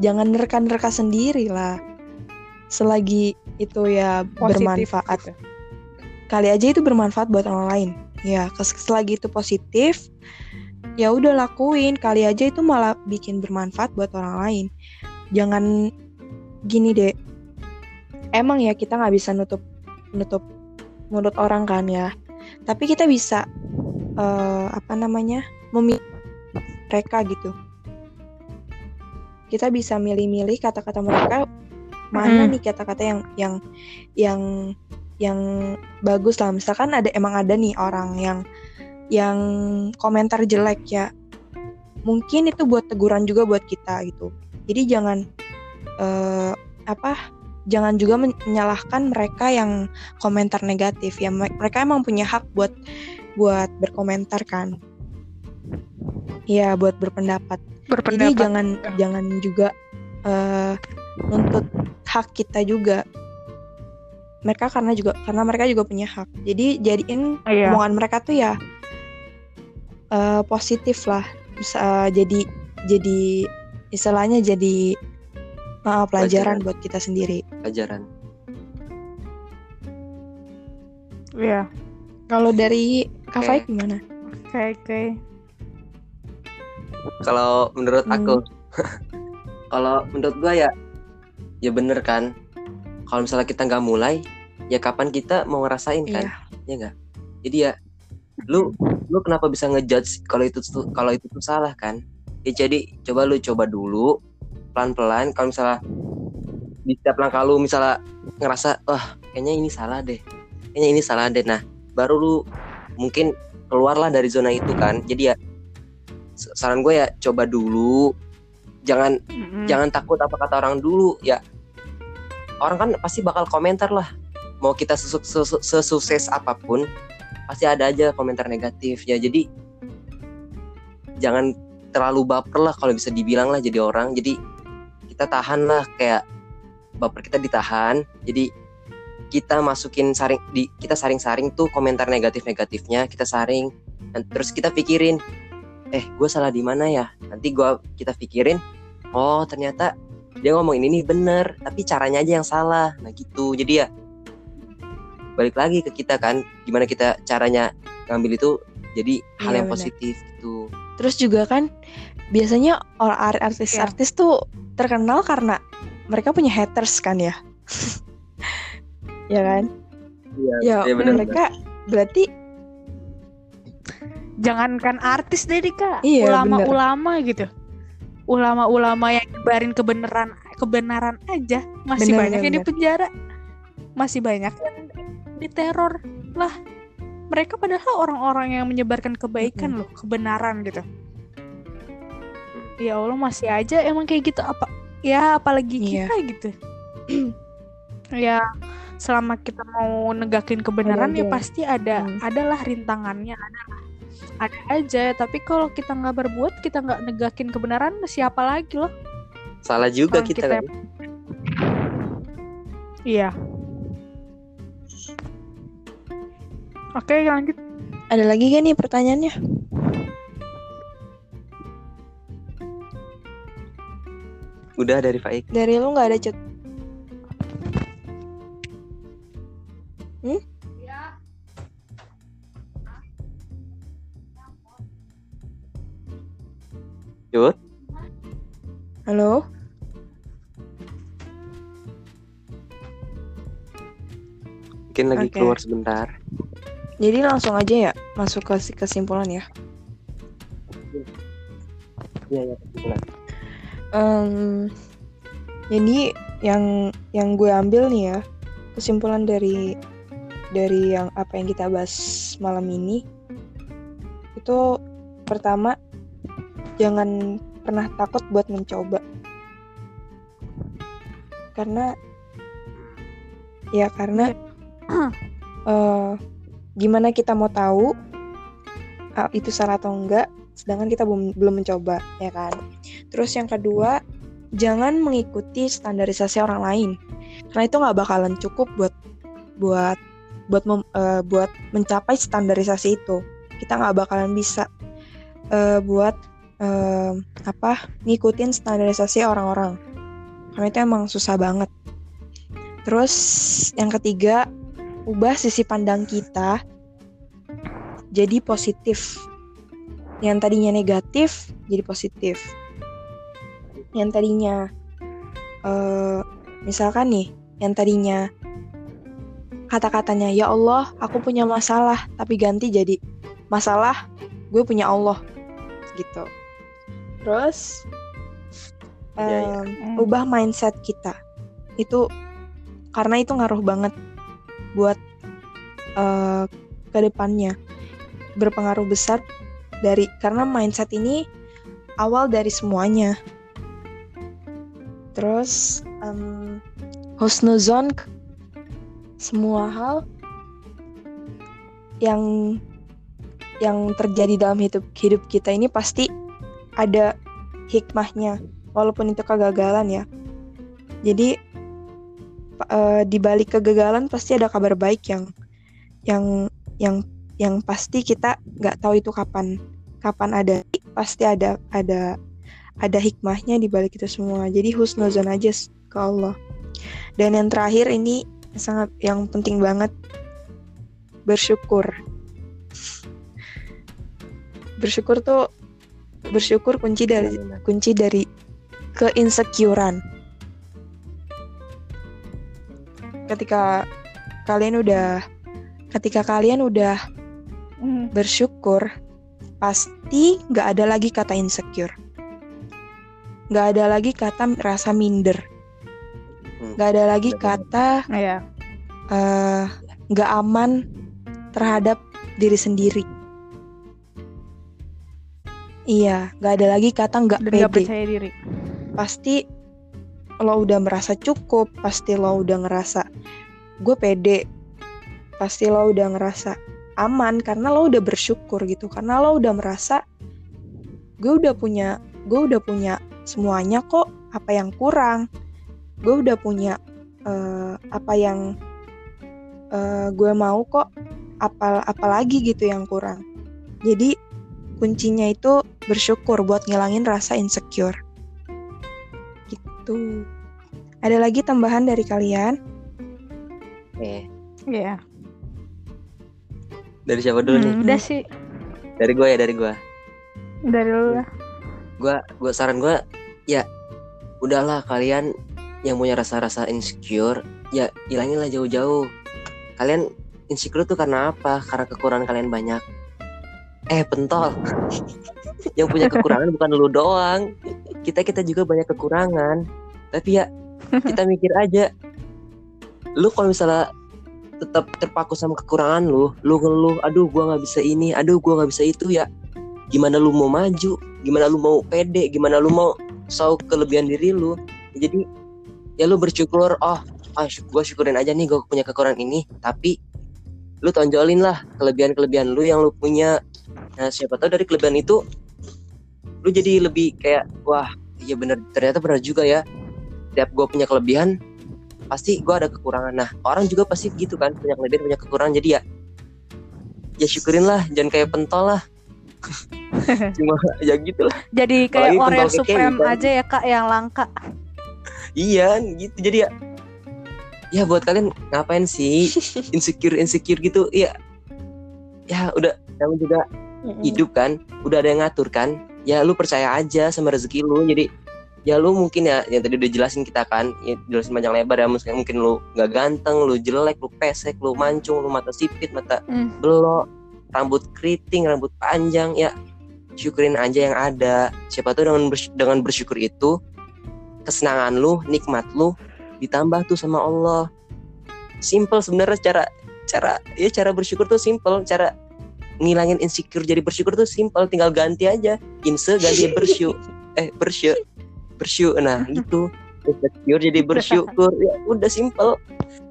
Jangan nerka-nerka sendiri lah. Selagi itu ya Positif bermanfaat. gitu. Kali aja itu bermanfaat buat orang lain. Ya, selagi itu positif, ya udah lakuin. Kali aja itu malah bikin bermanfaat buat orang lain. Jangan gini deh. Emang ya kita nggak bisa nutup nutup mulut orang kan ya. Tapi kita bisa eh, apa namanya memilih mereka gitu. Kita bisa milih-milih kata-kata mereka mana Mm. nih kata-kata yang yang yang yang bagus lah. Misalkan ada emang ada nih orang yang yang komentar jelek ya. Mungkin itu buat teguran juga buat kita gitu. Jadi jangan eh, apa? Jangan juga men- menyalahkan mereka yang komentar negatif ya. Me- Mereka emang punya hak buat buat berkomentar kan. Ya, buat berpendapat. Jadi Berpendapat. jangan jangan juga eh nuntut hak kita juga. Mereka karena juga karena mereka juga punya hak. Jadi jadiin Iya. omongan mereka tuh ya eh, positif lah. Bisa jadi jadi istilahnya jadi eh, pelajaran Pelajaran. buat kita sendiri. Pelajaran. Iya. Kalau dari Kak Oke. Faik gimana? Oke, oke. Kalau menurut Hmm. aku, kalau menurut gua ya, ya bener kan. Kalau misalnya kita nggak mulai, ya kapan kita mau ngerasain kan? Iya. Ya nggak. Jadi ya, lu lu kenapa bisa ngejudge kalau itu tuh kalau itu tuh salah kan? Ya jadi coba lu coba dulu pelan-pelan. Kalau misalnya di setiap langkah lu misalnya ngerasa, wah kayaknya ini salah deh, kayaknya ini salah deh. Nah, baru lu mungkin keluarlah dari zona itu kan. Jadi ya saran gue ya coba dulu jangan Mm-mm. jangan takut apa kata orang dulu ya orang kan pasti bakal komentar lah. Mau kita sesu- sesu- sesukses apa pun pasti ada aja komentar negatif ya jadi jangan terlalu baper lah kalau bisa dibilang lah jadi orang. Jadi kita tahan lah kayak baper kita ditahan. Jadi kita masukin saring di kita saring-saring tuh komentar negatif-negatifnya kita saring. Dan terus kita pikirin eh gue salah di mana ya? Nanti gua kita pikirin oh ternyata dia ngomong ini nih bener tapi caranya aja yang salah nah gitu jadi ya balik lagi ke kita kan gimana kita caranya ngambil itu jadi hal Iya, yang benar. positif gitu Terus juga kan biasanya orang artis-artis tuh terkenal karena mereka punya haters kan ya. ya kan? iya Ya iya benar mereka berarti Jangankan artis deh Dika, Iya, ulama-ulama gitu. Ulama-ulama yang nyebarin kebenaran kebenaran aja masih Bener, banyak bener, yang di penjara. Masih banyak yang diteror. Lah, mereka padahal orang-orang yang menyebarkan kebaikan loh, kebenaran gitu. Ya Allah masih aja emang kayak gitu apa ya apalagi Iya. kita gitu. ya selama kita mau negakin kebenaran ya aja. pasti ada Hmm. adalah rintangannya adalah ada aja. Tapi kalau kita nggak berbuat kita nggak negakin kebenaran siapa lagi loh? Salah juga Orang kita, kita kan. Iya. Oke lanjut. Ada lagi gak nih pertanyaannya? udah dari Faik. Dari lu nggak ada chat? Yud Halo? mungkin lagi Oke. keluar sebentar Jadi langsung aja ya masuk ke si- kesimpulan ya. iya ya kesimpulan Em, jadi yang yang gue ambil nih ya kesimpulan dari dari yang apa yang kita bahas malam ini itu pertama jangan pernah takut buat mencoba. Karena ya karena eh, gimana kita mau tahu ah, itu salah atau enggak sedangkan kita belum belum mencoba ya kan? Terus yang kedua jangan mengikuti standarisasi orang lain. Karena itu nggak bakalan cukup buat buat buat mem- eh, buat mencapai standarisasi itu. Kita nggak bakalan bisa eh, buat eh, apa ngikutin standarisasi orang-orang. Karena itu emang susah banget. Terus yang ketiga ubah sisi pandang kita jadi positif. Yang tadinya negatif jadi positif. Yang tadinya eh misalkan nih yang tadinya kata-katanya ya Allah aku punya masalah tapi ganti jadi masalah gue punya Allah gitu terus Iya, iya. em, ubah mindset kita. Itu karena itu ngaruh banget buat eh ke depannya berpengaruh besar dari karena mindset ini awal dari semuanya. Terus em, husnuzon semua hal yang yang terjadi dalam hidup hidup kita ini pasti ada hikmahnya walaupun itu kegagalan ya. Jadi eh, di balik kegagalan pasti ada kabar baik yang yang yang yang pasti kita nggak tahu itu kapan kapan ada. Pasti ada ada ada hikmahnya di balik itu semua. Jadi husnuzon aja ke Allah. Dan yang terakhir ini sangat yang penting banget bersyukur. Bersyukur tuh bersyukur kunci dari kunci dari keinsecurean. Ketika kalian udah ketika kalian udah Hmm. bersyukur, pasti nggak ada lagi kata insecure. Nggak ada lagi kata rasa minder. Hmm. Nggak ada lagi kata Iya. eh, nggak aman terhadap diri sendiri. Iya, nggak ada lagi kata nggak pede. percaya diri. Pasti lo udah merasa cukup, pasti lo udah ngerasa gue pede, pasti lo udah ngerasa aman karena lo udah bersyukur gitu, karena lo udah merasa gue udah punya, gue udah punya semuanya kok, apa yang kurang, gue udah punya eh, apa yang eh, gue mau kok, apa apalagi gitu yang kurang. Jadi kuncinya itu bersyukur buat ngilangin rasa insecure. Gitu. Ada lagi tambahan dari kalian? Eh, Iya. dari siapa dulu nih? Hmm, udah sih Dari gue ya, dari gue. dari lu lah. Gue, gue saran gue, ya udahlah kalian yang punya rasa-rasa insecure, ya hilanginlah jauh-jauh. Kalian insecure tuh karena apa? Karena kekurangan kalian banyak. Eh, pentol. yang punya kekurangan bukan lu doang. Kita kita juga banyak kekurangan. Tapi ya kita mikir aja. Lu kalau misalnya tetap terpaku sama kekurangan lu, lu ngeluh, aduh gua nggak bisa ini, aduh gua nggak bisa itu ya. Gimana lu mau maju? Gimana lu mau pede? Gimana lu mau tahu kelebihan diri lu? Jadi ya lu bersyukur, oh, ah, gue syukurin aja nih gue punya kekurangan ini, tapi lu tonjolin lah kelebihan-kelebihan lu yang lu punya. Nah siapa tahu dari kelebihan itu lu jadi lebih kayak wah iya bener ternyata benar juga ya. Tiap gue punya kelebihan pasti gue ada kekurangan. Nah orang juga pasti gitu kan punya kelebihan punya kekurangan jadi ya ya syukurin lah jangan kayak pentol lah. Cuma ya gitu lah. Jadi kayak Apalagi keke Supreme gitu. aja ya kak yang langka. Iya gitu jadi ya ya buat kalian ngapain sih insecure insecure gitu ya ya udah kamu juga hidup kan udah ada yang ngatur kan ya lu percaya aja sama rezeki lu jadi ya lu mungkin ya yang tadi udah jelasin kita kan ya, jelasin panjang lebar ya mungkin mungkin lu nggak ganteng lu jelek lu pesek lu mancung lu mata sipit mata Hmm. belok rambut keriting rambut panjang ya syukurin aja yang ada. Siapa tahu dengan bers- dengan bersyukur itu kesenangan lu nikmat lu ditambah tuh sama Allah. Simple sebenarnya cara cara ya cara bersyukur tuh simple cara ngilangin insecure jadi bersyukur tuh simple tinggal ganti aja. Inse ganti bersyukur eh bersyu bersyu. Nah gitu. Insecure jadi bersyukur. Ya udah simple.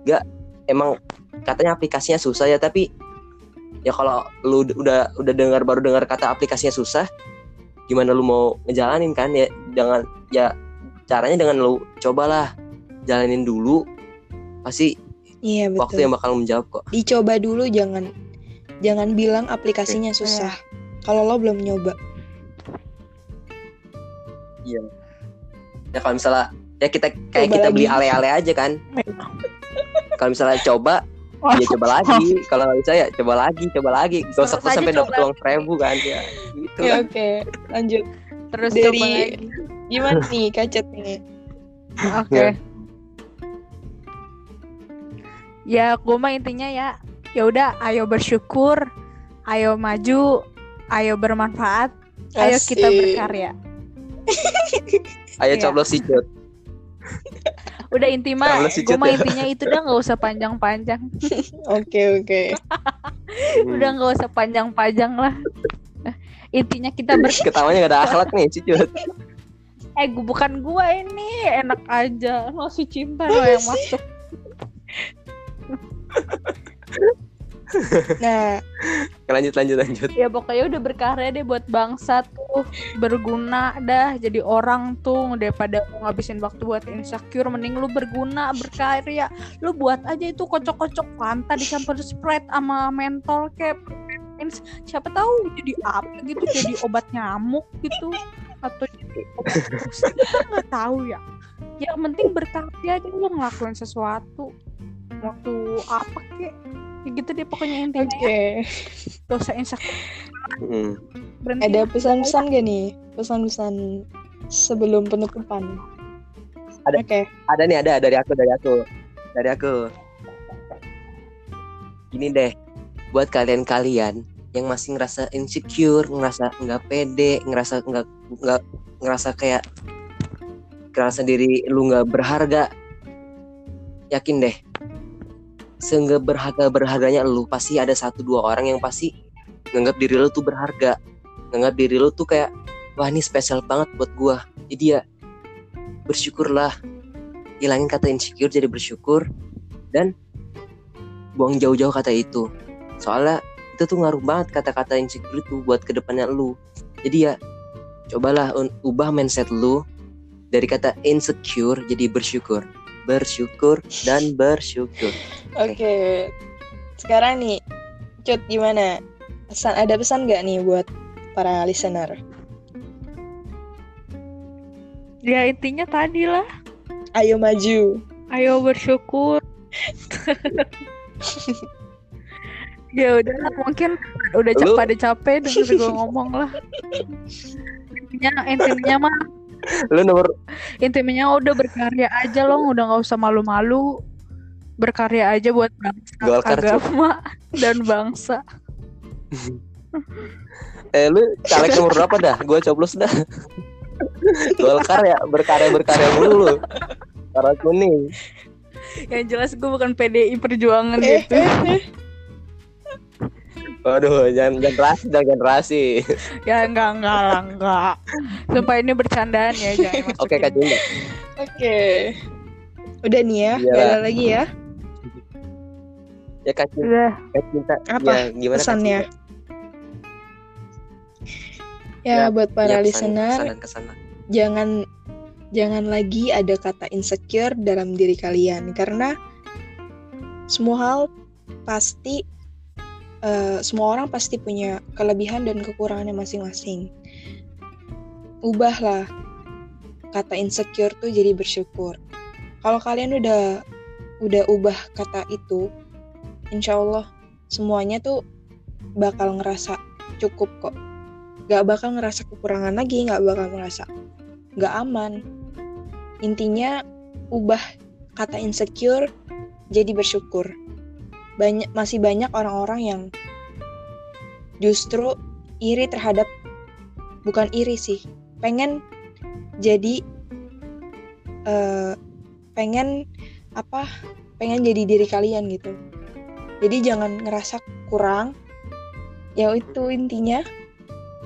Nggak emang katanya aplikasinya susah ya tapi ya kalau lu udah udah dengar baru dengar kata aplikasinya susah gimana lu mau ngejalanin kan? Ya dengan ya caranya dengan lu cobalah. Jalanin dulu pasti Iya betul. waktu yang bakal menjawab kok. Dicoba dulu jangan jangan bilang aplikasinya susah. Kalau lo belum nyoba. ya kalau misalnya ya kita kayak Coba kita lagi. beli ale-ale aja kan kalau misalnya coba ya coba lagi kalau nggak bisa ya coba lagi coba lagi gak usah Terus aja sampai dapat uang seribu kan ya gitu Ya, lah. oke, lanjut. Terus Dari- coba lagi. Gimana nih kacet nih? Oke. Ya. Ya, gue mah intinya ya, ya udah, ayo bersyukur, ayo maju, ayo bermanfaat, ayo kita Asik. berkarya. ayo Iya. coblos si Jod. Udah inti mah, gue mah ya. intinya itu udah nggak usah panjang-panjang, Oke, oke. udah nggak usah panjang-panjang lah. Intinya kita ber, ketawanya gak ada akhlak nih si Jod. eh gua bukan gua ini, enak aja, lo si cinta lo yang masuk. Nah, lanjut lanjut lanjut. Ya pokoknya udah berkarya deh buat bangsa tuh. Berguna dah jadi orang tuh. Daripada ngabisin waktu buat insecure mending lu berguna berkarya. Lu buat aja itu kocok-kocok fanta dicampur sprite sama mentol kayak Ins- siapa tahu jadi apa gitu jadi obat nyamuk gitu. Atau jadi obat kita nggak tahu ya. Yang penting berkarya deh lu ngelakuin sesuatu waktu apa kek ya gitu deh pokoknya intinya oke. ya. Gak usah insecure Hmm. berhenti Ada pesan-pesan gak nih? Pesan-pesan sebelum penutupan. Ada. Oke. ada nih ada dari aku dari aku dari aku gini deh buat kalian-kalian yang masih ngerasa insecure ngerasa nggak pede ngerasa nggak nggak ngerasa kayak ngerasa diri lu nggak berharga yakin deh seenggak berharga berharganya lu pasti ada satu dua orang yang pasti nganggap diri lu tuh berharga. Nganggap diri lu tuh kayak wah ini spesial banget buat gua. Jadi ya bersyukurlah. Hilangin kata insecure jadi bersyukur. Dan buang jauh-jauh kata itu. Soalnya itu tuh ngaruh banget kata-kata insecure itu buat ke depannya lu. Jadi ya cobalah ubah mindset lu dari kata insecure jadi bersyukur bersyukur dan bersyukur Oke. Sekarang nih, Cut gimana? Pesan ada pesan nggak nih buat para listener? Ya intinya tadi lah. Ayo maju. Ayo bersyukur. ya udah mungkin udah Lu- cap pada capek denger gue ngomong lah. Intinya intinya mah lu nomor intinya udah berkarya aja loh, udah nggak usah malu-malu. Berkarya aja buat bangsa, Golkar, agama dan bangsa. eh lu caleg nomor berapa dah? Gua coblos dah. Golkar ya berkarya berkarya mulu. Lu Karena kuning. Yang jelas gue bukan PDI Perjuangan Eh, gitu. Waduh, jangan generasi, jangan generasi. Ya enggak enggak lah enggak. Sumpah ini bercandaan ya jangan. Oke, Kak Junda. Oke. Udah nih ya, Iya. nggak ada lagi ya. Ya Kak Cinta, Udah. Kak Cinta. Apa Ya, gimana Kak pesannya? Cinta? Ya, Ya, buat para Ya, pesan- listener, pesan dan kesan lah. jangan jangan lagi ada kata insecure dalam diri kalian karena semua hal pasti eh, semua orang pasti punya kelebihan dan kekurangannya masing-masing. Ubahlah kata insecure tuh jadi bersyukur. Kalau kalian udah udah ubah kata itu, insya Allah semuanya tuh bakal ngerasa cukup kok. Gak bakal ngerasa kekurangan lagi, gak bakal ngerasa gak aman. Intinya ubah kata insecure jadi bersyukur. Banyak masih banyak orang-orang yang justru iri terhadap bukan iri sih, pengen jadi eh, pengen apa? Pengen jadi diri kalian gitu. Jadi jangan ngerasa kurang. Ya itu intinya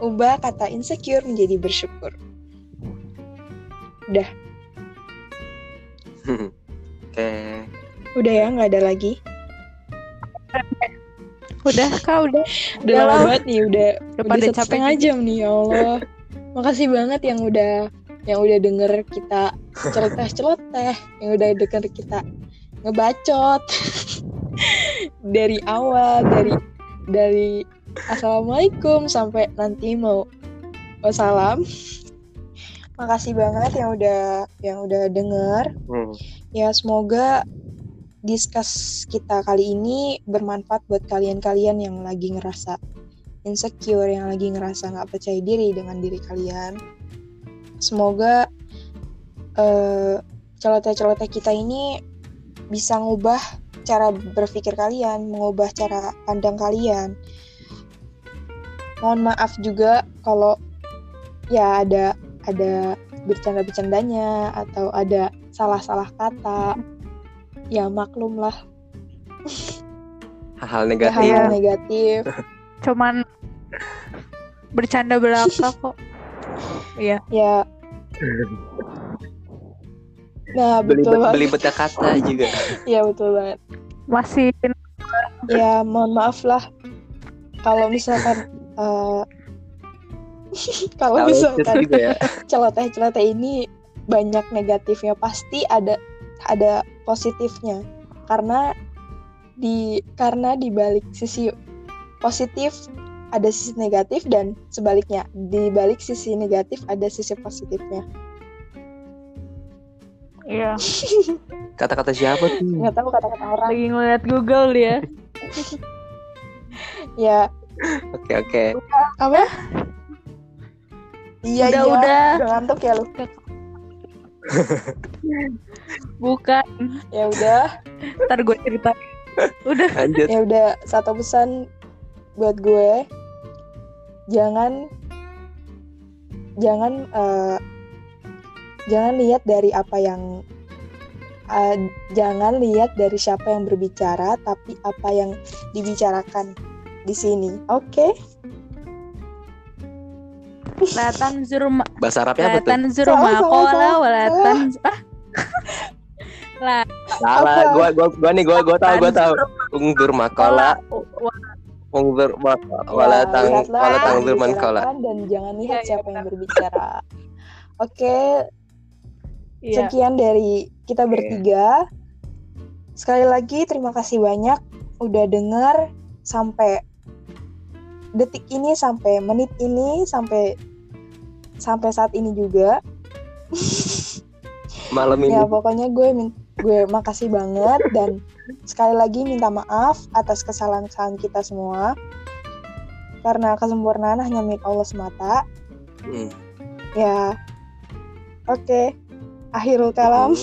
ubah kata insecure menjadi bersyukur. Oke. Udah ya, nggak ada lagi. Udah kau udah. Udah lama banget nih, udah Udah udah pada satu capek setengah jam nih, ya Allah. Makasih banget yang udah yang udah denger kita celoteh-celoteh, yang udah denger kita ngebacot dari awal, dari dari assalamualaikum sampai nanti mau wassalam. Makasih banget yang udah yang udah denger. Hmm. Ya semoga discuss kita kali ini bermanfaat buat kalian-kalian yang lagi ngerasa insecure, yang lagi ngerasa nggak percaya diri dengan diri kalian. Semoga eh, celoteh-celoteh kita ini bisa ngubah cara berpikir kalian, mengubah cara pandang kalian. Mohon maaf juga kalau ya ada ada bercanda-bercandanya atau ada salah-salah kata. Ya maklum lah Hal-hal negatif. hal-hal negatif. Cuman bercanda belaka kok. Iya. Ya. Nah, beli betul banget. beli beta kata juga. Ya, betul banget. Masih Ya, mohon maaf lah kalau misalkan eh, kalau misalkan ya. celoteh-celoteh ini banyak negatifnya pasti ada ada positifnya karena di karena di balik sisi positif ada sisi negatif dan sebaliknya di balik sisi negatif ada sisi positifnya Iya. Kata-kata siapa tuh? nggak tahu kata-kata orang Lagi ngeliat Google dia. ya Oke, oke. apa iya Udah, iya udah. udah ngantuk ya lu Bukan. ya udah Ntar gue cerita. Udah. Lanjut. ya udah satu pesan buat gue jangan jangan eh, jangan lihat dari apa yang eh, jangan lihat dari siapa yang berbicara tapi apa yang dibicarakan di sini oke Latan zurma Bahasa Arabnya apa tuh? latan zurma kola salah. walatan ah lah Salah, gua gua gua nih gua gua tahu gua tahu. Ungdur makola, ungdur wala tang wala yang tang durman kola. dibicarakan dan jangan lihat Iya, iya, siapa yang berbicara. Oke, Iya. sekian dari kita bertiga. Sekali lagi terima kasih banyak udah denger sampai detik ini sampai menit ini sampai sampai saat ini juga. Malam ini. Ya pokoknya gue min- gue makasih banget dan sekali lagi minta maaf atas kesalahan-kesalahan kita semua. Karena kesempurnaan hanya milik Allah semata. Hmm. Ya. Oke. Akhirul kalam.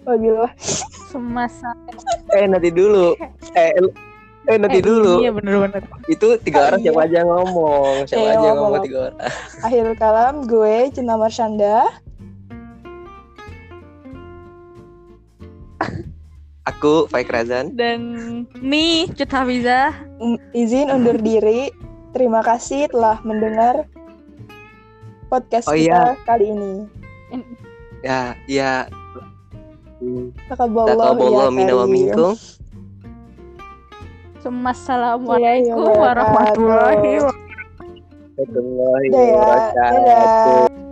Wabillahi semasa Eh nanti dulu. Eh eh nanti Eh, dulu. iya bener-bener Itu tiga Oh, orang siapa iya. aja ngomong, siapa Iya, aja ngomong. tiga orang. Akhirul kalam gue Cinta Marshanda. Aku Faik Razan. dan mi Cut Mm, Izin undur diri. Terima kasih telah mendengar podcast Oh, kita kali ini. Ya, ya. Hmm. Takaballah Taqabbalallahu ya minna wa minkum. Assalamualaikum Waalaikumsalam. warahmatullahi wabarakatuh Warahmatullahi wabarakatuh.